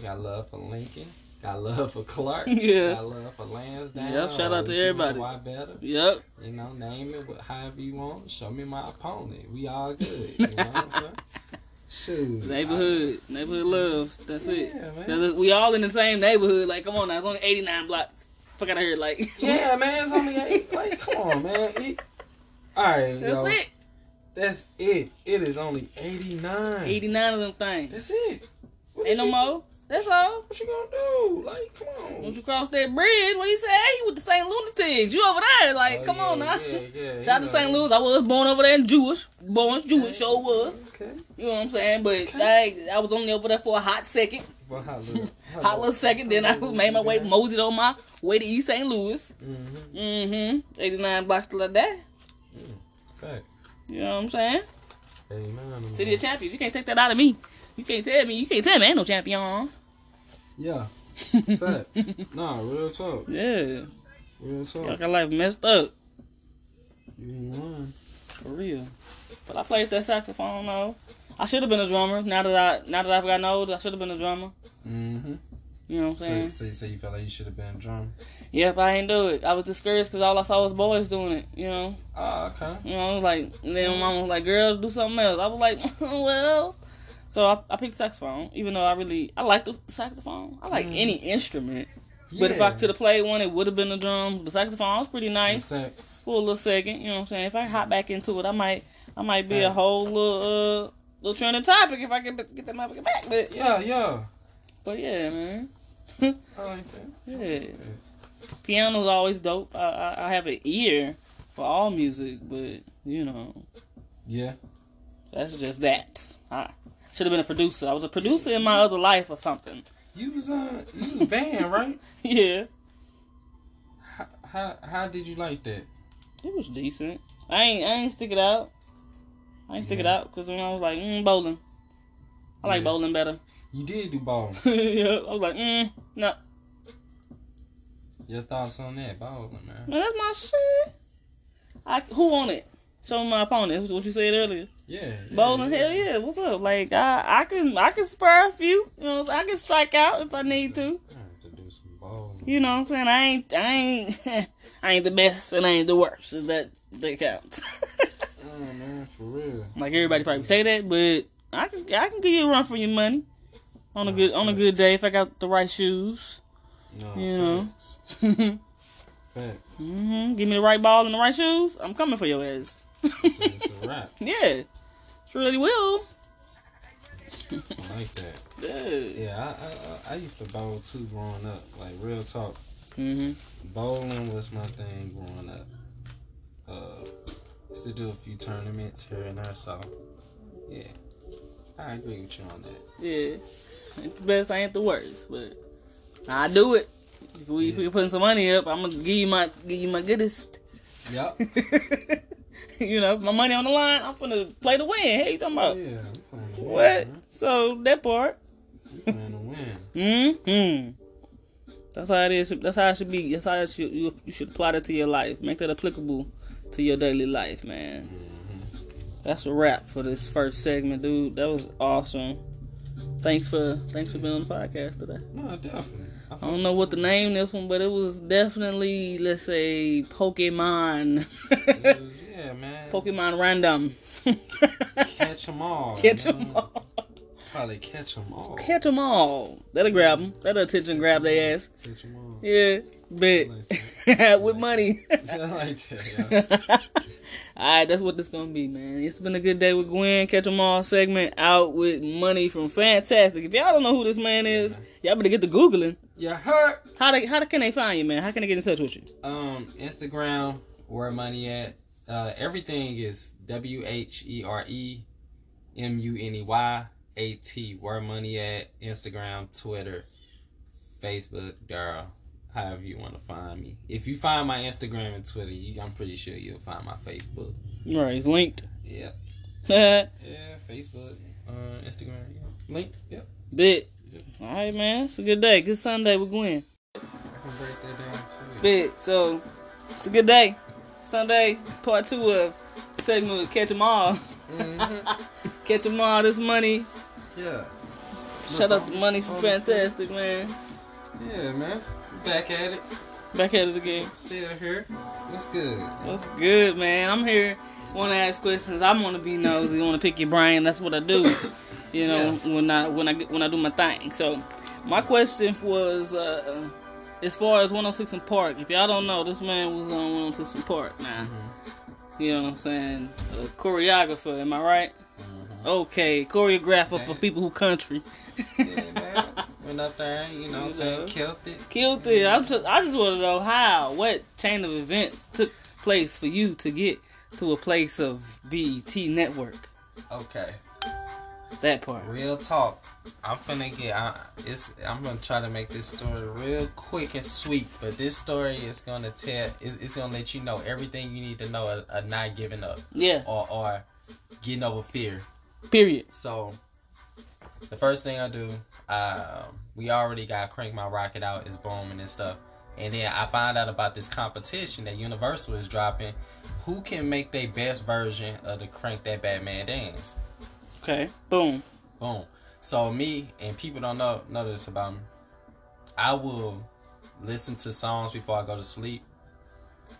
Got love for Lincoln. Got love for Clark. Yeah. Got love for Lansdowne. Yeah, shout out to or, you know, everybody. Wyvetter? Yep. You know, name it however you want. Show me my opponent. We all good. You know what I'm saying? Shoot. Neighborhood, neighborhood love. That's it. Yeah, man. 'Cause we all in the same neighborhood. Like, come on now, it's only 89 blocks. Fuck out of here, like. Yeah, man. It's only eight. Like, come on, man. It, all right, That's yo. it. That's it. It is only 89. 89 of them things. That's it. Ain't no more. That's all. What you gonna do? Like, come on. Once you cross that bridge, what do you say? You with the St. Lunatics. You over there. Like, Oh, come yeah, on now. Yeah, yeah. Shout to. St. Louis. I was born over there in Jewish. Born Jewish, sure was. Okay. You know what I'm saying? But I, I was only over there for a hot second. Well, hot little, Hot little second. Then I made my way, moseyed on my way to East St. Louis. Mm-hmm. Mm-hmm. 89 blocks to like that. Fact. You know what I'm saying? Amen. City of champions. You can't take that out of me. You can't tell me. You can't tell me I ain't no champion. Yeah. Facts. nah, real talk. Yeah. Real Y'all talk. got life messed up. You lying. For real. But I played that saxophone though. I should have been a drummer. Now that I now that I've gotten older, I should have been a drummer. Mm-hmm. You know what I'm saying? so, so you felt like you should have been a drum? Yep, I ain't do it. I was discouraged because all I saw was boys doing it. You know, Oh, okay. you know, I was like, and then my mom was like, "Girls, do something else." I was like, "Well," so I, I picked saxophone, even though I really I like the saxophone. I like Mm. any instrument, but if I could have played one, it would have been the drums. But saxophone was pretty nice Sex. for a little second. You know what I'm saying? If I hop back into it, I might I might be a whole little uh little trending topic if I can get that motherfucker back. But Yeah, yeah. but yeah, man. I like that. Yeah. Piano's always dope. I, I I have an ear for all music, but you know Yeah. that's just that. I should have been a producer. I was a producer in my other life or something. You was uh, you was band, right? yeah, How, how how did you like that? it was decent. I ain't I ain't stick it out. I ain't stick it out because when I was like mm, bowling, I like Yeah. bowling better. You did do bowling. yeah, I was like mm, no, Your thoughts on that bowling, man? man, that's my shit. I who on it? Show me my opponent. That's what you said earlier. Yeah. yeah Bowling, hell yeah. What's up? Like I, I can, I can spur a few. You know, I can strike out if I need to. I have to do some bowling. You know what I'm saying? I ain't, I ain't, I ain't the best and I ain't the worst. If that that counts. Oh man, for real. like everybody probably say that, but I can, I can give you a run for your money on a good, on a good day if I got the right shoes. No, You know. facts. mhm. Give me the right ball and the right shoes. I'm coming for your ass. It's, a- it's a wrap. yeah, surely will. I like that. Yeah. Yeah, I, I I- used to bowl too growing up. Like real talk, Mhm. bowling was my thing growing up. Uh, used to do a few tournaments here and there. So, yeah, I agree with you on that. Yeah. Ain't the best, I ain't the worst, but I do it. If we, if we putting some money up, I'm gonna give you my give you my goodest. Yep. you know, my money on the line. I'm gonna play to win. Hey, you talking about yeah. I'm what? man. So that part. You plan to win. hmm That's how it is. That's how it should be. That's how it should, you, you should apply that to your life. Make that applicable to your daily life, man. That's a wrap for this first segment, dude. That was awesome. Thanks for thanks for being on the podcast today. No, definitely. I don't know what to name this one, but it was definitely let's say Pokemon. was- yeah, man. Pokemon random. Catch them all. Catch them all. Probably catch them all. Catch them all. That'll grab them. That'll attention grab their ass. Catch 'em all. Yeah, bet. With Muney. Like that, yeah. Alright, that's what this gonna be, man. It's been a good day with Gwen. them all segment out with Muney from Fantastic. If y'all don't know who this man is, y'all better get to googling. You hurt. How they, how can they find you, man? How can they get in touch with you? Um, Instagram, where money at. Uh, everything is W H E R E M U N E Y A T. Where Muney at. Instagram, Twitter, Facebook, Daryl. However you want to find me. If you find my Instagram and Twitter, you, I'm pretty sure you'll find my Facebook. Right, it's linked. Yeah, yeah, Facebook, uh, Instagram, yeah. link. Yep. Bit. Alright, man. It's a good day. Good Sunday with Gwen. I can break that down too. Bet. So, it's a good day. Sunday, part two of segment Catch 'em All. Mhm. Catch 'em All, this money. Yeah. Shout out to Muney for on the screen. Fantastic, man. Yeah, man. Back at it. Back at it again. Still here. What's good? What's good, man? I'm here. Want to ask questions? I want to be nosy. Want to pick your brain. That's what I do. You know, when I when I when I do my thing. So, my question was, uh, as far as 106 & Park. If y'all don't know, this man was on 106 & Park. Now, you know what I'm saying? A choreographer. Am I right? Okay, choreographer for people who country. Yeah, man. Went up there, you know what I'm You saying? know. Killed it. Killed it. I'm just, I just want to know how, what chain of events took place for you to get to a place of BET Network. Okay. That part. Real talk. I'm finna get. I, it's. I'm gonna try to make this story real quick and sweet. But this story is gonna tell. It's, it's gonna let you know everything you need to know. Of, of not giving up Yeah. or or getting over fear. Period. So, the first thing I do, um, we already got crank my rocket out, it's booming and stuff. And then I find out about this competition that Universal is dropping. Who can make their best version of the Crank That Batman dance? Okay. Boom. Boom. So me and people don't know know this about me. I will listen to songs before I go to sleep,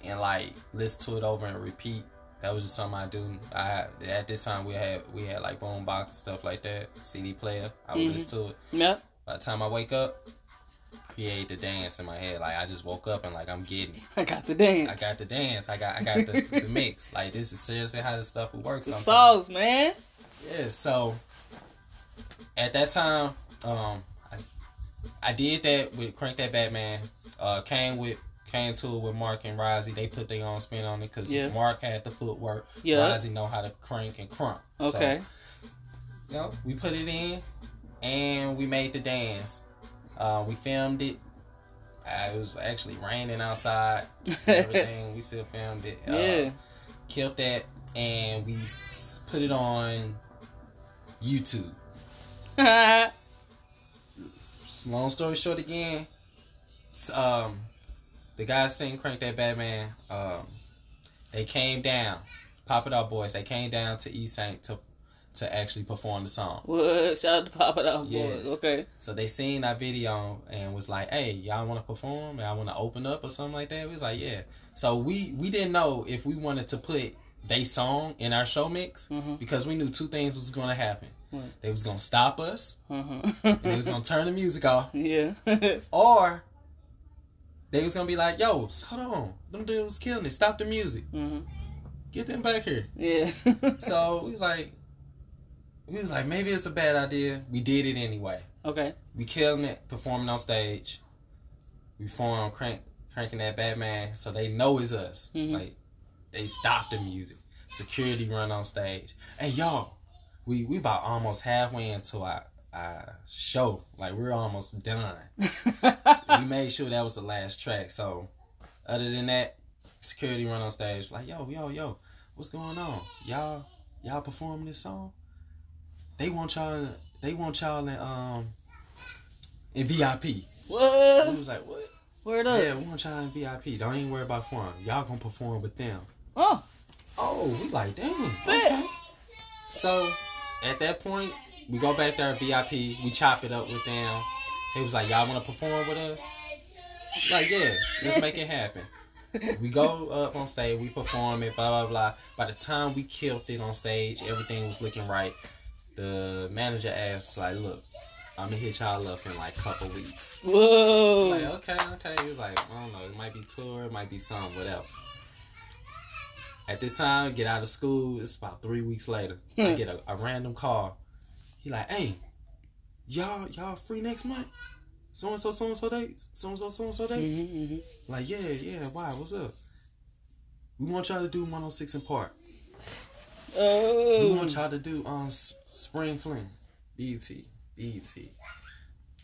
and like listen to it over and repeat. That was just something I do. I at this time we had we had like boom box and stuff like that, CD player. I would Mhm. listen to it. Yep. By the time I wake up, create the dance in my head. Like I just woke up and like I'm getting it. I got the dance. I got the dance. I got I got the, the mix. Like this is seriously how this stuff works. the sometimes. sauce, man. Yeah, so at that time, um, I, I did that with Crank That Batman. Uh, came with came to it with Mark and Rozzy. They put their own spin on it because Yeah. Mark had the footwork. Yeah. Rozzy know how to crank and crump. Okay. So, you know, we put it in and we made the dance. Uh, we filmed it. Uh, it was actually raining outside. Everything we still filmed it. Uh, yeah. killed that and we put it on YouTube. Long story short, again, um, the guys sing "Crank That Batman." Um, they came down, Pop It Out Boys. They came down to East Saint to to actually perform the song. what? Shout out to Pop It Out Yes. Boys. Okay. So they seen that video and was like, "Hey, y'all want to perform? Y'all want to open up or something like that?" We was like, "Yeah." So we we didn't know if we wanted to put they song in our show mix Mhm. because we knew two things was going to happen. What? They was gonna stop us, and they was gonna turn the music off, yeah. or they was gonna be like, "Yo, hold on, them dudes was killing it. Stop the music. Mhm. Get them back here." Yeah. So we was like, we was like, maybe it's a bad idea. We did it anyway. okay. We killing it, performing on stage. We form crank, cranking that Batman, so they know it's us. Mhm. Like they stop the music. Security run on stage. Hey y'all, we we about almost halfway into our, our show. Like we're almost done. we made sure that was the last track. So other than that, security run on stage. Like yo yo yo, what's going on? Y'all y'all performing this song? They want y'all. They want y'all in um in VIP. We What? was like, what? Word up. Yeah, we want y'all in VIP. Don't even worry about performing. Y'all gonna perform with them. Oh, Oh, we like, damn. Bet. Okay. So at that point, we go back there VIP. We chop it up with them. He was like, y'all want to perform with us? Like, yeah, let's make it happen. We go up on stage, we perform it, blah blah blah. By the time we killed it on stage, everything was looking right. The manager asked, like, look, I'm gonna hit y'all up in like a couple weeks. whoa. Like, okay, okay. He was like, I don't know, it might be tour, it might be something, whatever. At this time, get out of school, it's about three weeks later. I Hmm. get a, a random call. He like, hey, y'all, y'all free next month? So and so, so and so dates? So and so, so and so dates? Mhm, mhm. Like, yeah, yeah, why? What's up? We want y'all to do 106 & Park. We Oh. want y'all to do on um, Spring Fling, BET, BET,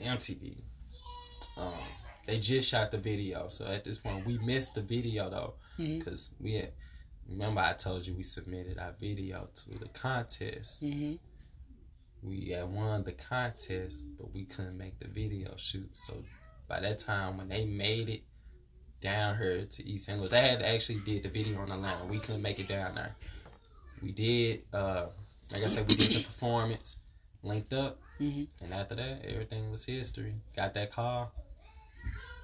MTV. Um, they just shot the video, so at this point we missed the video though, because we had. Remember, I told you we submitted our video to the contest. Mhm. We had won the contest, but we couldn't make the video shoot. So by that time, when they made it down here to East St. Louis, they had actually did the video on the Atlanta. We couldn't make it down there. We did, uh, like I said, we did the performance, linked up, Mhm. and after that, everything was history. Got that call.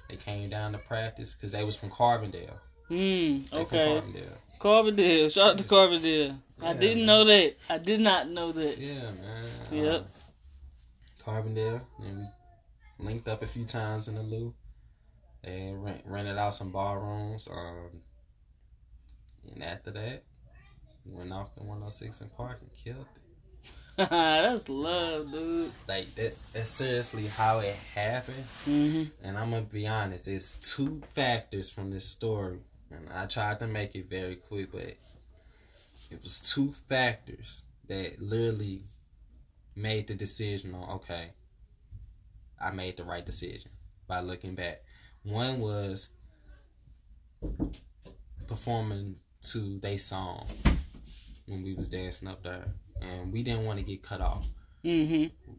They came down to practice because they was from Carbondale. Mm, okay. From Carbondale. Carbondale. Shout out to Carbondale. I didn't man. know that. I did not know that. Yeah, man. Yep. Um, Carbondale, and we linked up a few times in the loop. They rent, rented out some ballrooms. Um, and after that, we went off to 106 & Park and killed it. That's love, dude. Like that. That's seriously how it happened. hmm And I'm gonna be honest. It's two factors from this story, and I tried to make it very quick, but it was two factors that literally made the decision on okay, I made the right decision by looking back. One was performing to they song when we was dancing up there, and we didn't want to get cut off. hmm When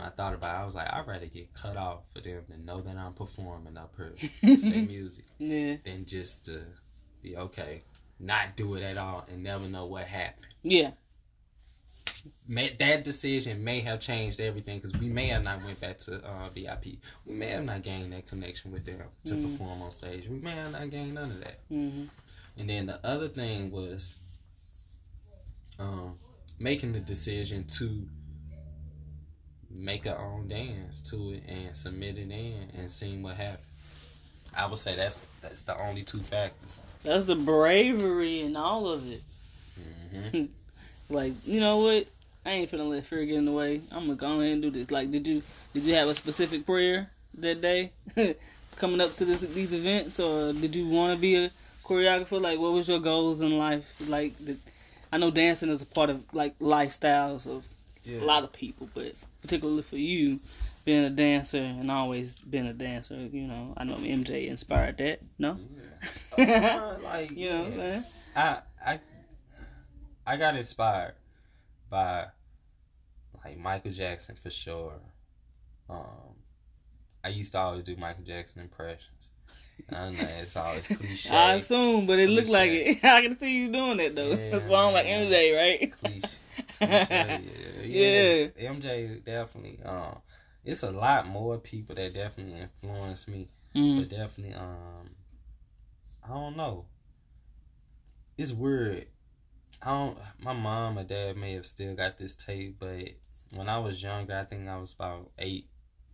I thought about it, I was like, I'd rather get cut off for them to know that I'm performing up here to their music Yeah. than just to be okay, not do it at all and never know what happened. Yeah. May, that decision may have changed everything because we may have not went back to uh, VIP. We may have not gained that connection with them to Mhm. perform on stage. We may have not gained none of that. hmm And then the other thing was um, making the decision to make our own dance to it and submit it in and seeing what happens. I would say that's that's the only two factors. That's the bravery and all of it. hmm Like, you know what? I ain't finna let fear get in the way. I'm gonna go ahead and do this. Like, did you did you have a specific prayer that day coming up to this, these events, or did you want to be a choreographer? Like, what was your goals in life? Like, I know dancing is a part of like lifestyles of Yeah. a lot of people, but particularly for you, being a dancer and always been a dancer, you know, I know MJ inspired that. No, Uh, like you know, what I'm saying? I I I got inspired by like Michael Jackson for sure. Um, I used to always do Michael Jackson impressions. I know it's always cliche. I assume, but it looked like it. I can see you doing it though. Yeah, That's why I'm like. MJ, right? cliche. yeah, yes. MJ definitely. Um, it's a lot more people that definitely influence me, Mm. but definitely. Um, I don't know. It's weird. I don't. My mom or dad may have still got this tape, but when I was younger, I think I was about eight,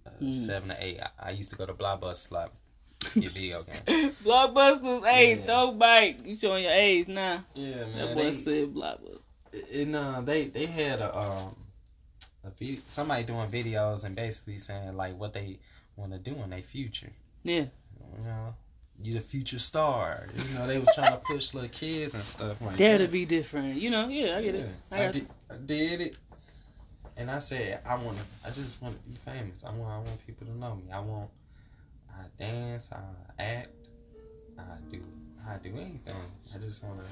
uh, Mm. seven or eight. I, I used to go to Blockbuster Slap, get video game. Blockbusters, hey, Yeah. throwback. You showing your age now? Yeah, man. That boy they- said Blockbuster. And uh, they they had a um a vid- somebody doing videos and basically saying like what they want to do in their future. Yeah. You know, you the future star. You know, they was trying to push little kids and stuff like Dare that. to be different. You know, yeah, I get it. Yeah, I I, got did, I did it, and I said I want to. I just want to be famous. I want. I want people to know me. I want. I dance. I act. I do. I do anything. I just want to.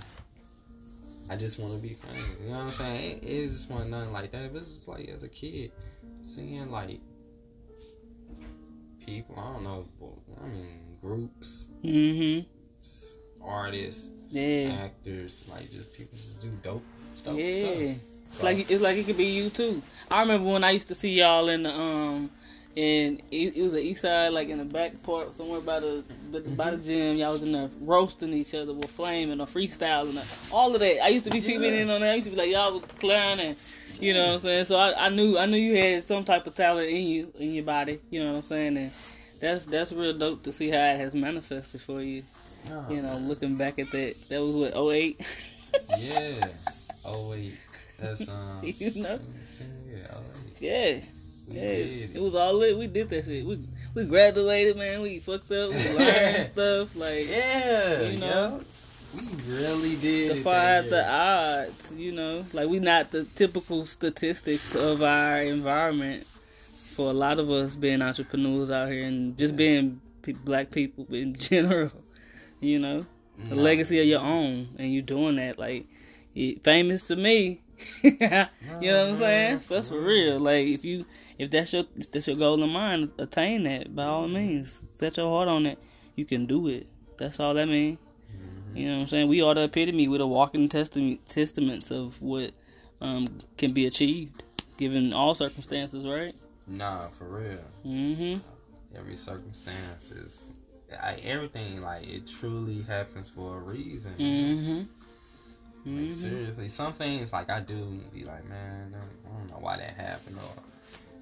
I just want to be famous. You know what I'm saying? It, it just wasn't nothing like that. But it was just like as a kid, seeing like people. I don't know, I mean, groups, Mm-hmm. artists, Yeah. actors, like just people just do dope stuff. Yeah. stuff. It's like it's like it could be you too. I remember when I used to see y'all in the um in it, it was the east side, like in the back part somewhere by the, the by the gym. Y'all was in there roasting each other with flame flaming or freestyling, or all of that. I used to be peeping in on that. I used to be like y'all was clowning, you know what I'm saying? So I, I knew I knew you had some type of talent in you in your body, you know what I'm saying? And that's that's real dope to see how it has manifested for you. Nah, You know, looking back at that, that was what 08. Yeah. Oh wait, that's um. You know? sen- sen- Yeah. Oh. Yeah. We Yeah, did it was all lit. We did that shit. We we graduated, man. We fucked up. We learned stuff. Like Yeah. You know? We really did. defied the odds. You know, like we not the typical statistics of our environment. For a lot of us being entrepreneurs out here and just being pe- black people in general, you know, Nah. legacy of your own, and you doing that like it, famous to me. you know what I'm saying? That's for real. Like if you if that's your if that's your goal in mind, attain that by all means. Set your heart on it. You can do it. That's all that means. You know what I'm saying? We are the epitome. We're the walking testament testaments of what um, can be achieved given all circumstances, right? Nah, for real. Mm-hmm. Every circumstance is, I, everything like it truly happens for a reason. Mm-hmm. Like Mm-hmm. seriously, some things like I do be like, man, I don't, I don't know why that happened or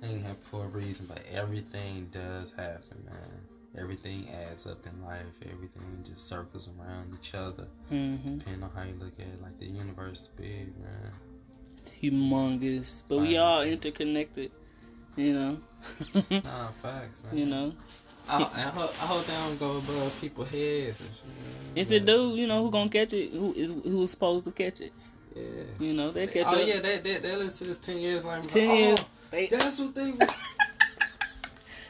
it ain't happen for a reason, but everything does happen, man. Everything adds up in life. Everything just circles around each other. Mm-hmm. Depending on how you look at it, like the universe is big, man. It's Humongous, but we all interconnected. You know. Nah, facts, man. you know. I, I, hope, I hope they don't go above people's heads and shit. If it do, you know who gonna catch it? Who is who's supposed to catch it? yeah. You know they catch oh it. yeah, they they they listen to this ten years like Ten oh, years. They, That's what they was.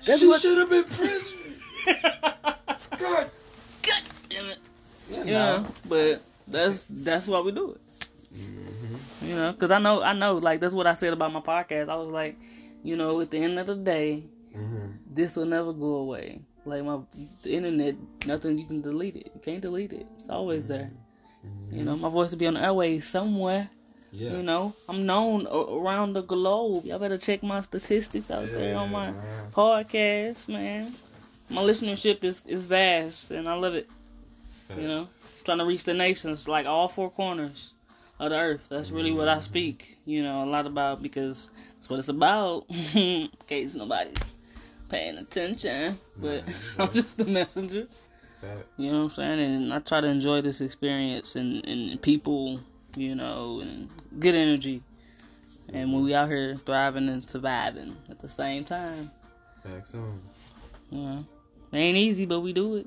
That's she what- should have been president. God. Damn it. Yeah, Yeah, but that's that's why we do it. hmm You know, because I know, I know, like that's what I said about my podcast. I was like, you know, at the end of the day, hmm this will never go away. Like my the internet, nothing you can delete it. You can't delete it. It's always there. You know, my voice will be on the airways somewhere. Yeah. You know, I'm known around the globe. Y'all better check my statistics out there on my man. podcast, man. My listenership is is vast, and I love it. You know, trying to reach the nations, like all four corners of the earth. That's really what I speak. You know, a lot about because that's what it's about. In case nobody's paying attention, but Nah, I'm just a messenger. You know what I'm saying? And I try to enjoy this experience and, and people, you know, and good energy. And when we out here thriving and surviving at the same time, Facts on. you know, it ain't easy, but we do it.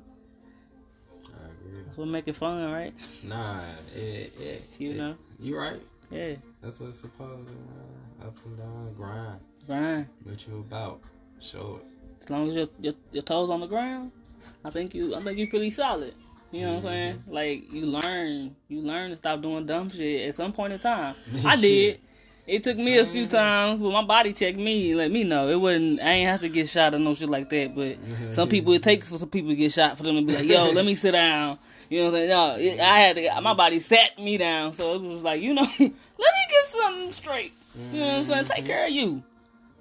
I agree. That's what make it fun, right? Nah, it, it, You it- know, You right. yeah, That's what it's supposed to be, man. Ups and downs, grind. grind. What you about? Show it. As long as your, your your toes on the ground, I think you I think you pretty solid. You know what I'm mm-hmm. saying? Like you learn, you learn to stop doing dumb shit at some point in time. I did. It took me a few times, but my body checked me, let me know it wasn't. I ain't have to get shot or no shit like that. But some people, it takes for some people to get shot for them to be like, "Yo, let me sit down." You know what I'm saying? No, it, I had to. My body sat me down, so it was like, you know, let me get something straight. You know what I'm saying? Mm-hmm. Take care of you.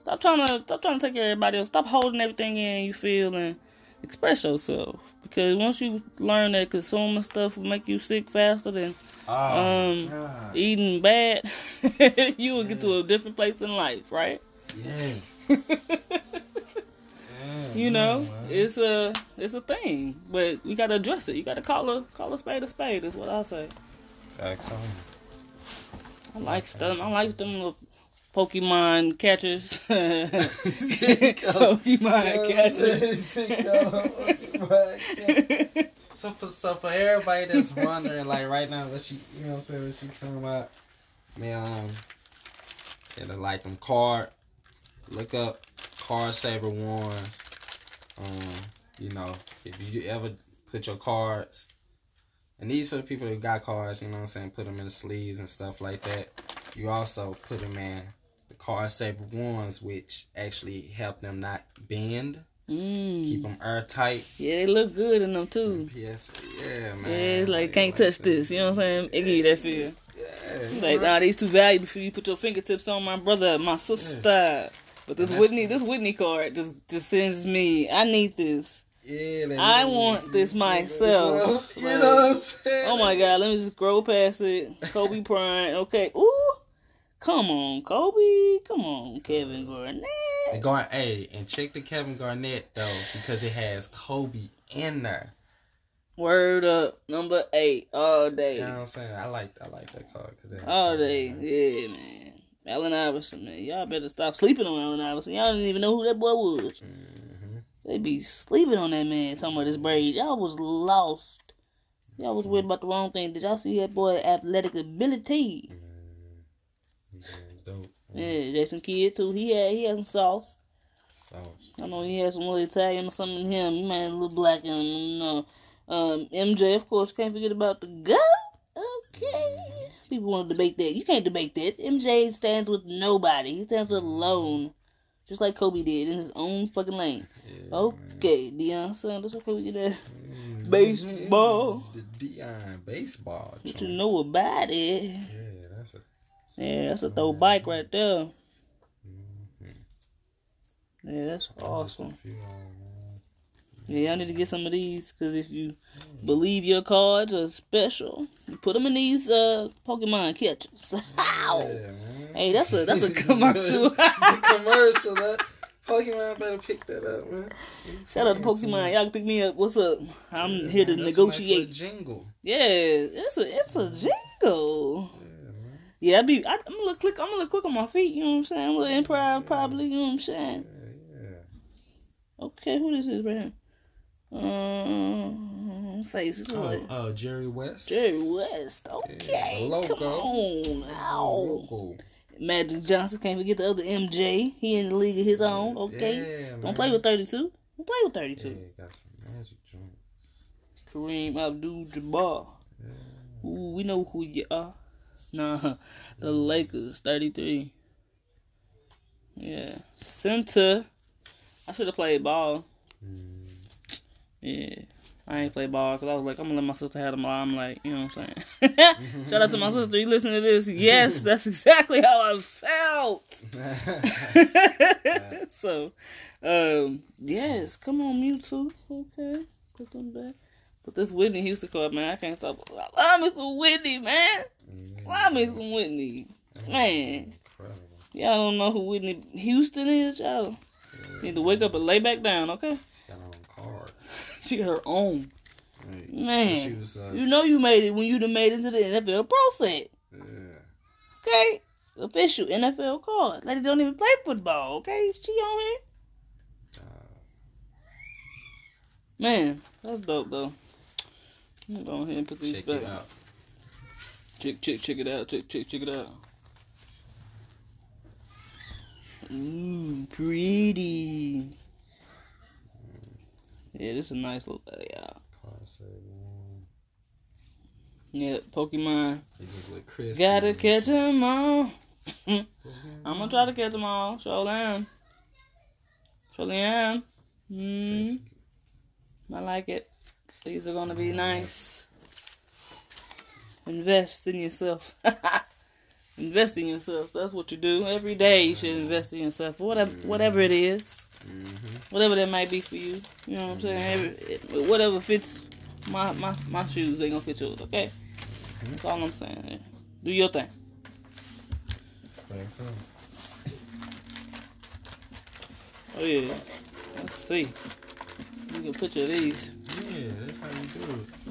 Stop trying to stop trying to take care of everybody else. Stop holding everything in you feel and express yourself. Because once you learn that consuming stuff will make you sick faster than Oh, Um, God. eating bad, you will get to a different place in life, right? Yes. You know, it's a it's a thing, but we gotta address it. You gotta call a call a spade a spade. Is what I say. On. I like them. I like them little Pokemon catchers. Pokemon catchers. So for so for everybody that's wondering, like right now, what she you know what I'm saying, what she talking about, man, um, it'll like them card, look up card saver ones. Um, you know, if you ever put your cards, and these for the people that got cards, you know what I'm saying, put them in the sleeves and stuff like that. You also put them in card saver ones, which actually help them not bend Mm. Keep them airtight. Yeah, they look good in them too. PS, yeah, man. Yeah, it's like Yeah, can't touch that. this. You know what I'm saying? It give you that feel. Yeah, Like, nah, these too valuable for you. Put your fingertips on my brother, my sister. But this Whitney, this Whitney card just just sends me. I need this. yeah. that I want this myself. You Like, know what I'm saying? Oh my god, let me just scroll past it. Kobe Bryant. Okay. Ooh. Come on, Kobe. Come on, Kevin Garnett. And Gar- hey, and check the Kevin Garnett though because it has Kobe in there. Word up. Number eight. All day. You know what I'm saying? I like I like that card because All day. Yeah, man. Allen Iverson, man. Y'all better stop sleeping on Allen Iverson. Y'all didn't even know who that boy was. hmm They be sleeping on that man, talking about his braids. Y'all was lost. Y'all was worried about the wrong thing. Did y'all see that boy athletic ability? Dope. Yeah, Jason Kidd too. He had he had some sauce. So I know he had some little Italian or something in him. He might have a little black in him. You know. Um, MJ, of course, can't forget about the GOAT. Okay. People want to debate that. You can't debate that. MJ stands with nobody. He stands with alone. Just like Kobe did in his own fucking lane. yeah, Okay, Deion Sanders. Okay, we get that. man. Baseball. The Deion baseball. What you know about it? Yeah. Yeah, that's a throw bike right there. Mhm. Yeah, that's awesome. Yeah, I need to get some of these because if you believe your cards are special, you put them in these uh Pokemon catchers. Yeah. Hey, that's a that's a commercial. a commercial. That Pokemon better pick that up, man. Shout out to Pokemon. Y'all can pick me up. What's up? I'm here to a nice negotiate. jingle. Yeah, it's a it's a jingle. Yeah. Yeah, I be I, I'm a little quick. I'm a little quick on my feet. You know what I'm saying? A little improv, probably. You know what I'm saying? Yeah, yeah. Okay, who this is right here? Um, face. Oh, uh, Jerry West. Jerry West. Okay, Yeah, come on. Ow. Magic Johnson. Can't forget the other MJ. He in the league of his own. Okay, Yeah, don't man. play with 32. Don't play with Yeah, 32. got some magic joints. Kareem Abdul-Jabbar. Yeah. Ooh, we know who you are. Nah, the Lakers, 33. Yeah. Center. I should have played ball. Mm. Yeah. I ain't play ball because I was like, I'm going to let my sister have them. I'm like, You know what I'm saying? Shout out to my sister. You listen to this? Yes, that's exactly how I felt. so, um, yes, come on, Mewtwo. Okay. Put them back. But this Whitney Houston card, man, I can't stop. I love me some Whitney, man. Love me some Whitney. Man. Incredible. Y'all don't know who Whitney Houston is, y'all. Need to wake up and lay back down, okay? She got her own card. She got her own. Right. Man. She was, uh, You know you made it when you done made it to the NFL Pro set. Yeah. Okay? Official NFL card. Lady don't even play football, okay? She on here. Uh, Man, that's dope though. Go ahead and put these check back. it out. Check, check, check it out. Check, check, check it out. Ooh, pretty. Yeah, this is a nice little uh, yeah. Card said, man. Yeah, Pokemon. It just look crisp. Gotta catch 'em all. I'm gonna try to catch 'em all. Show am. Show am. Mm, I like it. These are gonna be nice. Invest in yourself. invest in yourself. That's what you do every day. You should invest in yourself. Whatever, mm-hmm. whatever it is, Mm-hmm. whatever that might be for you. You know what I'm saying? Mm-hmm. Every, whatever fits my my my shoes, they gonna fit yours. Okay. Mm-hmm. That's all I'm saying. Do your thing. Think so. Oh yeah. Let's see. You can picture of these. Yeah, that's how you do it.